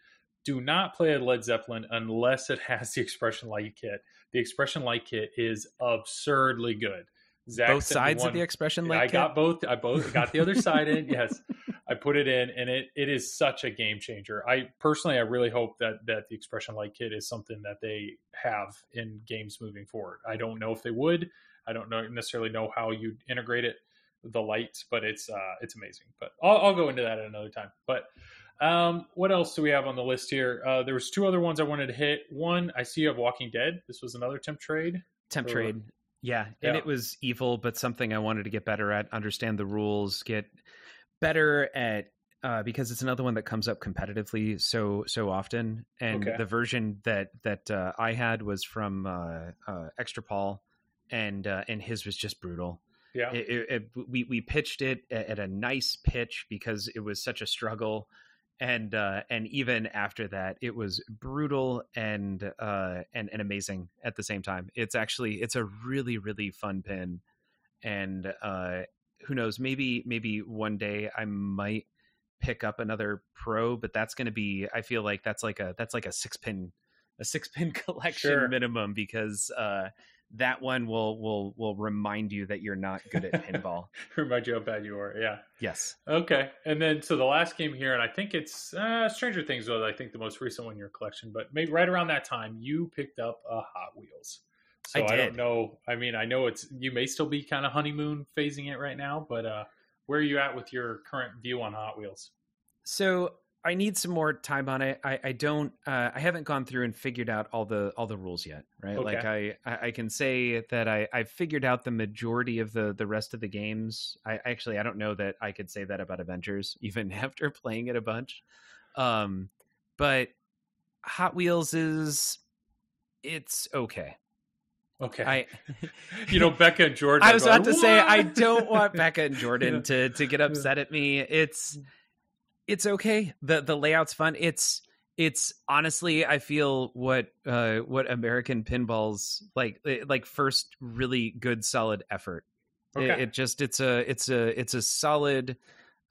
Do not play a Led Zeppelin unless it (laughs) has the Expression Light Kit. The Expression Light Kit is absurdly good. Zach Both sides one- of the expression, light. I like got both. I both got the other side in. (laughs) Yes, I put it in, and it it is such a game changer. I personally, I really hope that that the expression light kit is something that they have in games moving forward. I don't know if they would. I don't know necessarily know how you integrate it, the lights, but it's uh it's amazing. But I'll, I'll go into that at another time. But um, what else do we have on the list here? Uh, there was two other ones I wanted to hit. One, I see you have Walking Dead. This was another temp trade. temp Or- trade yeah Yeah. and it was evil but something i wanted to get better at understand the rules get better at uh, because it's another one that comes up competitively so so often and Okay. the version that that uh, i had was from uh, uh, extra paul and uh, and his was just brutal Yeah, it, it, it, we we pitched it at, a nice pitch because it was such a struggle, and uh, and even after that, it was brutal and uh, and and amazing at the same time. It's actually it's a really really fun pin, and uh, who knows maybe maybe one day I might pick up another pro, but that's going to be I feel like that's like a that's like a six pin a six pin (laughs) collection Sure. minimum because uh, that one will will will remind you that you're not good at pinball. (laughs) Remind you how bad you are. Yeah. yes. Okay. And then so the last game here, and I think it's uh, Stranger Things was I think the most recent one in your collection, but maybe right around that time you picked up a Hot Wheels. So I I, don't know. I mean, I know it's you may still be kind of honeymoon phasing it right now, but uh where are you at with your current view on Hot Wheels? So I need some more time on it. I, I don't. Uh, I haven't gone through and figured out all the all the rules yet. Right. Like I, I I can say that I I've figured out the majority of the the rest of the games. I actually I don't know that I could say that about Avengers (laughs) even after playing it a bunch. Um, but Hot Wheels is it's okay. Okay. I (laughs) you know, Becca and Jordan. I was going, about to say I don't want (laughs) Becca and Jordan Yeah. to to get upset at me. It's it's okay. The the layout's fun. It's it's honestly I feel what uh what American pinballs like eh, like first really good solid effort. It, it just it's a it's a it's a solid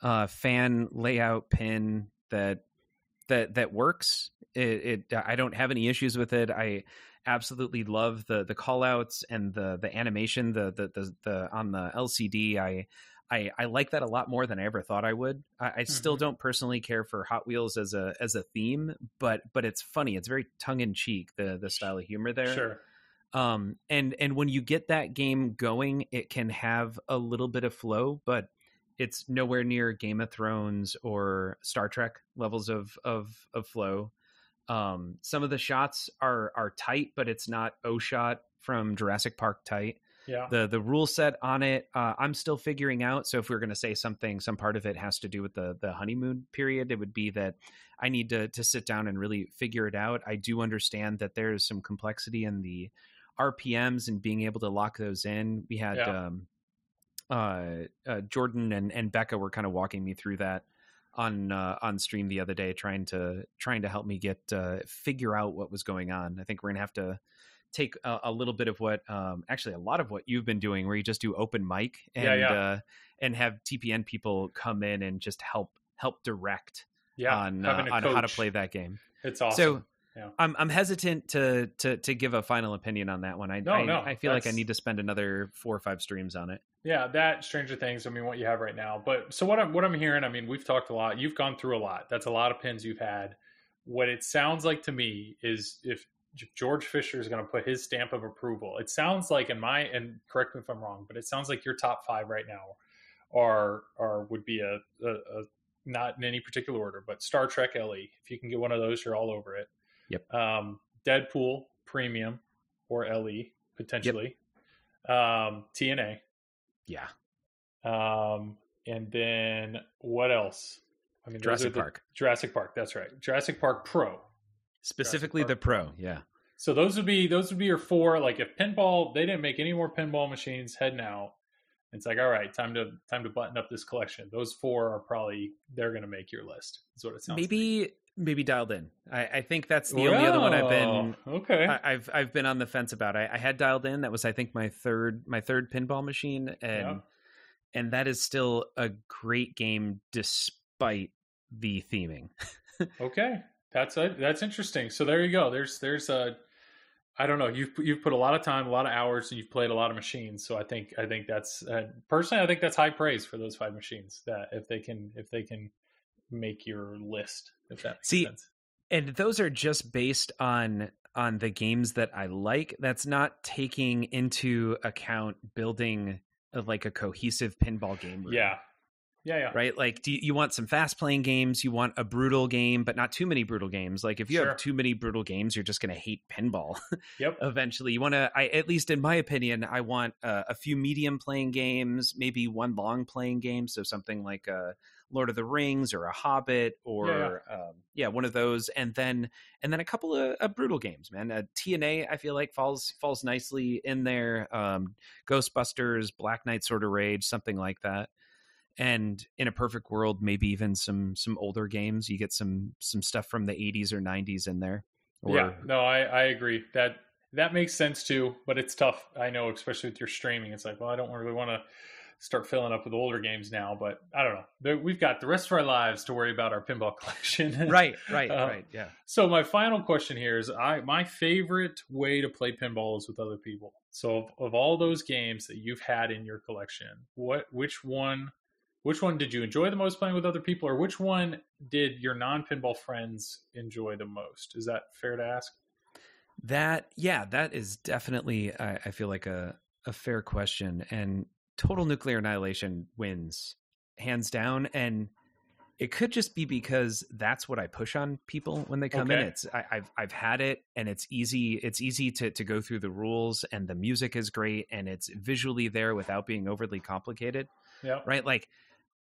uh fan layout pin that that that works. It, it I don't have any issues with it. I absolutely love the the call outs and the the animation the the the, the on the LCD. I I, I like that a lot more than I ever thought I would. I, I still Mhm. don't personally care for Hot Wheels as a as a theme, but but it's funny. It's very tongue in cheek the the style of humor there Sure. um and and when you get that game going it can have a little bit of flow but it's nowhere near game of thrones or star trek levels of of of flow um some of the shots are are tight but it's not o shot from jurassic park tight Yeah. the the rule set on it uh, i'm still figuring out so if we are going to say something some part of it has to do with the the honeymoon period it would be that i need to to sit down and really figure it out i do understand that there's some complexity in the rpms and being able to lock those in we had Yeah. um uh, uh jordan and and becca were kind of walking me through that on uh, on stream the other day trying to trying to help me get uh figure out what was going on i think we're gonna have to take a, a little bit of what um actually a lot of what you've been doing where you just do open mic and Yeah, yeah. uh and have tpn people come in and just help help direct Yeah. on uh, having a how to play that game It's awesome. so Yeah. I'm I'm hesitant to to to give a final opinion on that one. I No, I, no, I feel like I need to spend another four or five streams on it. Yeah, that Stranger Things. I mean, what you have right now. But so what I'm what I'm hearing. I mean, we've talked a lot. You've gone through a lot. That's a lot of pins you've had. What it sounds like to me is if George Fisher is going to put his stamp of approval. It sounds like in my and correct me if I'm wrong, but it sounds like your top five right now are are would be a, a, a not in any particular order, but Star Trek LE. If you can get one of those, you're all over it. Yep. Um, Deadpool Premium or LE potentially. Um, TNA. Yeah, Um, and then what else? I mean, Jurassic the- Park, Jurassic Park. That's right. Jurassic Park Pro. specifically Park the Pro. Yeah, So those would be those would be your four. Like if pinball, they didn't make any more pinball machines heading out. It's like all right, time to time to button up this collection. Those four are probably they're going to make your list. Is what it sounds. like. Maybe dialed in. I, I think that's the only other one I've been okay. I, I've I've been on the fence about. I, I had dialed in. That was I think my third my third pinball machine, and Yeah. and that is still a great game despite the theming. (laughs) Okay, that's a, that's interesting. So there you go. There's there's a I don't know. You've you've put a lot of time, a lot of hours, and you've played a lot of machines. So I think I think that's uh, personally I think that's high praise for those five machines. That if they can if they can make your list, if that makes See, sense. and those are just based on on the games that I like. That's not taking into account building a, like a cohesive pinball game. room. Yeah, yeah, yeah. right? Like, do you, you want some fast playing games? You want a brutal game, but not too many brutal games. Like, if you Sure. have too many brutal games, you're just going to hate pinball. (laughs) Yep. Eventually, you want to. I at least in my opinion, I want uh, a few medium playing games, maybe one long playing game. So something like a Lord of the Rings or a Hobbit or Yeah, Um, yeah, one of those, and then and then a couple of, of brutal games. Man, uh, TNA I feel like falls falls nicely in there. Um, Ghostbusters, Black Knight, Sword of Rage, something like that and in a perfect world maybe even some some older games you get some some stuff from the 80s or 90s in there or yeah, no, I I agree that that makes sense too. But it's tough. I know, especially with your streaming. It's like, well, I don't really want to start filling up with older games now. But I don't know. We've got the rest of our lives to worry about our pinball (laughs) collection. (laughs) right, right, Uh, right. Yeah. So my final question here is: I my favorite way to play pinball is with other people. So of, of all those games that you've had in your collection, what which one which one did you enjoy the most playing with other people, or which one did your non pinball friends enjoy the most? Is that fair to ask? That yeah, that is definitely I, I feel like a a fair question. And total nuclear annihilation wins hands down. And it could just be because that's what I push on people when they come in. It's I, I've I've had it, and it's easy. It's easy to to go through the rules, and the music is great, and it's visually there without being overly complicated. Yeah. Right? Like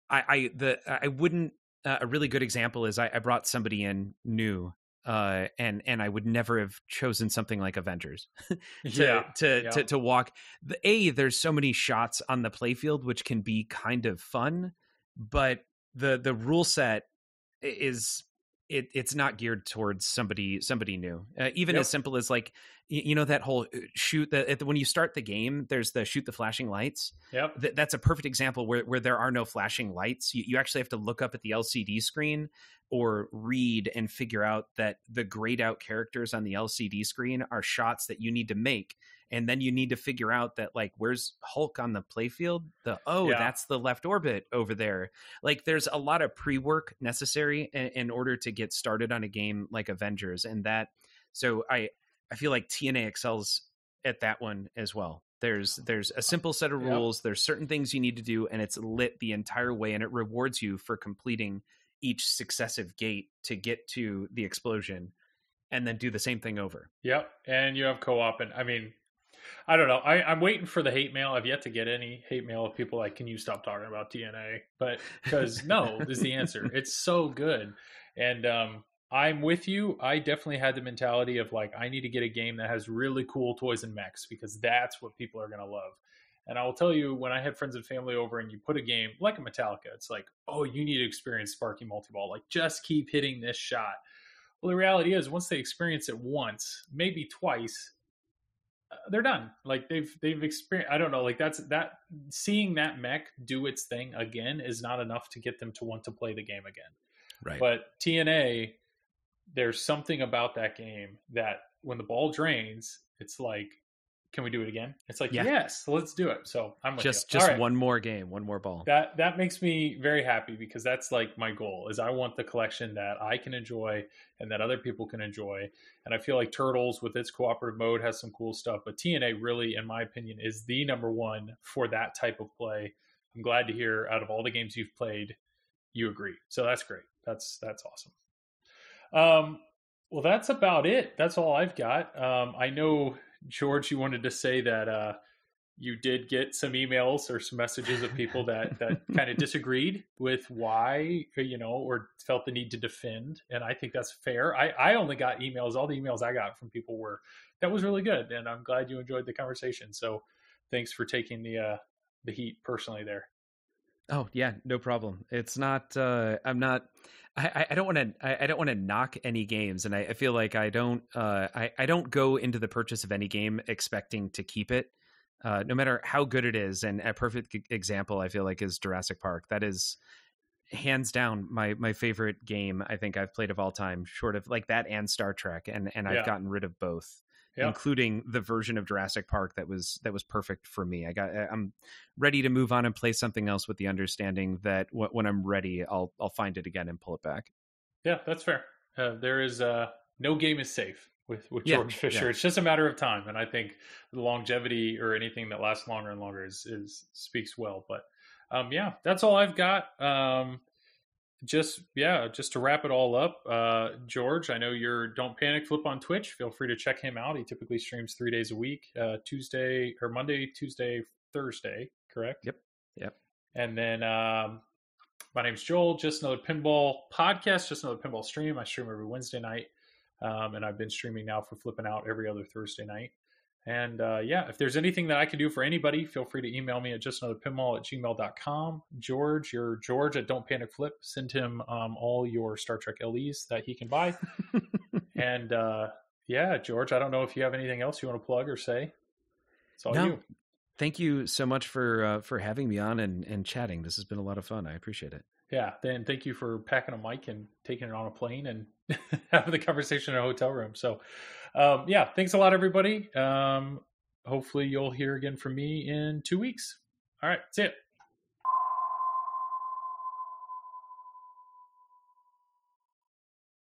I I the I wouldn't. Uh, a really good example is I, I brought somebody in new, uh, and and I would never have chosen something like Avengers (laughs) to yeah. to, yeah. to to walk the a there's so many shots on the playfield which can be kind of fun but the the rule set is it it's not geared towards somebody somebody new uh, even Yep. as simple as like y- you know that whole uh, shoot that when you start the game there's the shoot the flashing lights Yep. Th- that's a perfect example where, where there are no flashing lights. You, you actually have to look up at the LCD screen or read and figure out that the grayed out characters on the LCD screen are shots that you need to make. And then you need to figure out that, like, where's Hulk on the playfield? The, oh, Yeah. that's the left orbit over there. Like, there's a lot of pre work necessary in, in order to get started on a game like Avengers. And that, so I, I feel like TNA excels at that one as well. There's there's a simple set of Yep. rules. There's certain things you need to do, and it's lit the entire way, and it rewards you for completing each successive gate to get to the explosion, and then do the same thing over. Yep. And you have co-op, and I mean, I don't know. I, I'm waiting for the hate mail. I've yet to get any hate mail of people like, "Can you stop talking about TNA?" But because no is the answer. (laughs) It's so good, and um, I'm with you. I definitely had the mentality of like, I need to get a game that has really cool toys and mechs because that's what people are gonna love. And I will tell you, when I had friends and family over, and you put a game like a Metallica, it's like, oh, you need to experience Sparky Multiball. Like, just keep hitting this shot. Well, the reality is, once they experience it once, maybe twice, they're done. Like they've they've experienced. I don't know. Like that's that seeing that mech do its thing again is not enough to get them to want to play the game again. Right. But TNA, there's something about that game that when the ball drains, it's like, can we do it again? It's like, Yeah. yes, let's do it. So I'm with just you. just right. one more game, one more ball. That that makes me very happy because that's like my goal is I want the collection that I can enjoy and that other people can enjoy. And I feel like Turtles with its cooperative mode has some cool stuff, but TNA really, in my opinion, is the number one for that type of play. I'm glad to hear out of all the games you've played, you agree. So that's great. That's that's awesome. Um, well, that's about it. That's all I've got. Um, I know George, you wanted to say that uh, you did get some emails or some messages of people that that (laughs) kind of disagreed with why you know or felt the need to defend, and I think that's fair. I I only got emails. All the emails I got from people were that was really good, and I'm glad you enjoyed the conversation. So thanks for taking the uh, the heat personally there. Oh yeah, no problem. It's not. Uh, I'm not. I, I- don't want to. I, I don't want to knock any games, and I, I feel like I don't. Uh, I I don't go into the purchase of any game expecting to keep it, uh, no matter how good it is. And a perfect example, I feel like, is Jurassic Park. That is hands down my my favorite game. I think I've played of all time, short of like that and Star Trek, and and I've Yeah. gotten rid of both Yeah. including the version of Jurassic Park that was that was perfect for me. I got I'm ready to move on and play something else with the understanding that wh- when I'm ready, I'll I'll find it again and pull it back. Yeah, that's fair. Uh, there is uh, no game is safe with with Yeah, George Fisher. yeah. It's just a matter of time, and I think the longevity or anything that lasts longer and longer is, is speaks well. But um, yeah, that's all I've got. Um, just yeah, just to wrap it all up, uh, George. I know you're Don't Panic Flip on Twitch. Feel free to check him out. He typically streams three days a week: uh, Tuesday or Monday, Tuesday, Thursday. Correct. Yep. Yep. And then um, my name's Joel. Just another pinball podcast. Just another pinball stream. I stream every Wednesday night, um, and I've been streaming now for flipping out every other Thursday night. And uh, yeah, if there's anything that I can do for anybody, feel free to email me at justanotherpinball at gmail.com. George, your George at Don't Panic Flip, send him um, all your Star Trek LEs that he can buy. (laughs) and uh, yeah, George, I don't know if you have anything else you want to plug or say. It's all no. you. Thank you so much for uh, for having me on and, and chatting. This has been a lot of fun. I appreciate it. Yeah, and thank you for packing a mic and taking it on a plane and (laughs) having the conversation in a hotel room. So um, yeah, thanks a lot, everybody. Um, hopefully, you'll hear again from me in two weeks. All right, see ya.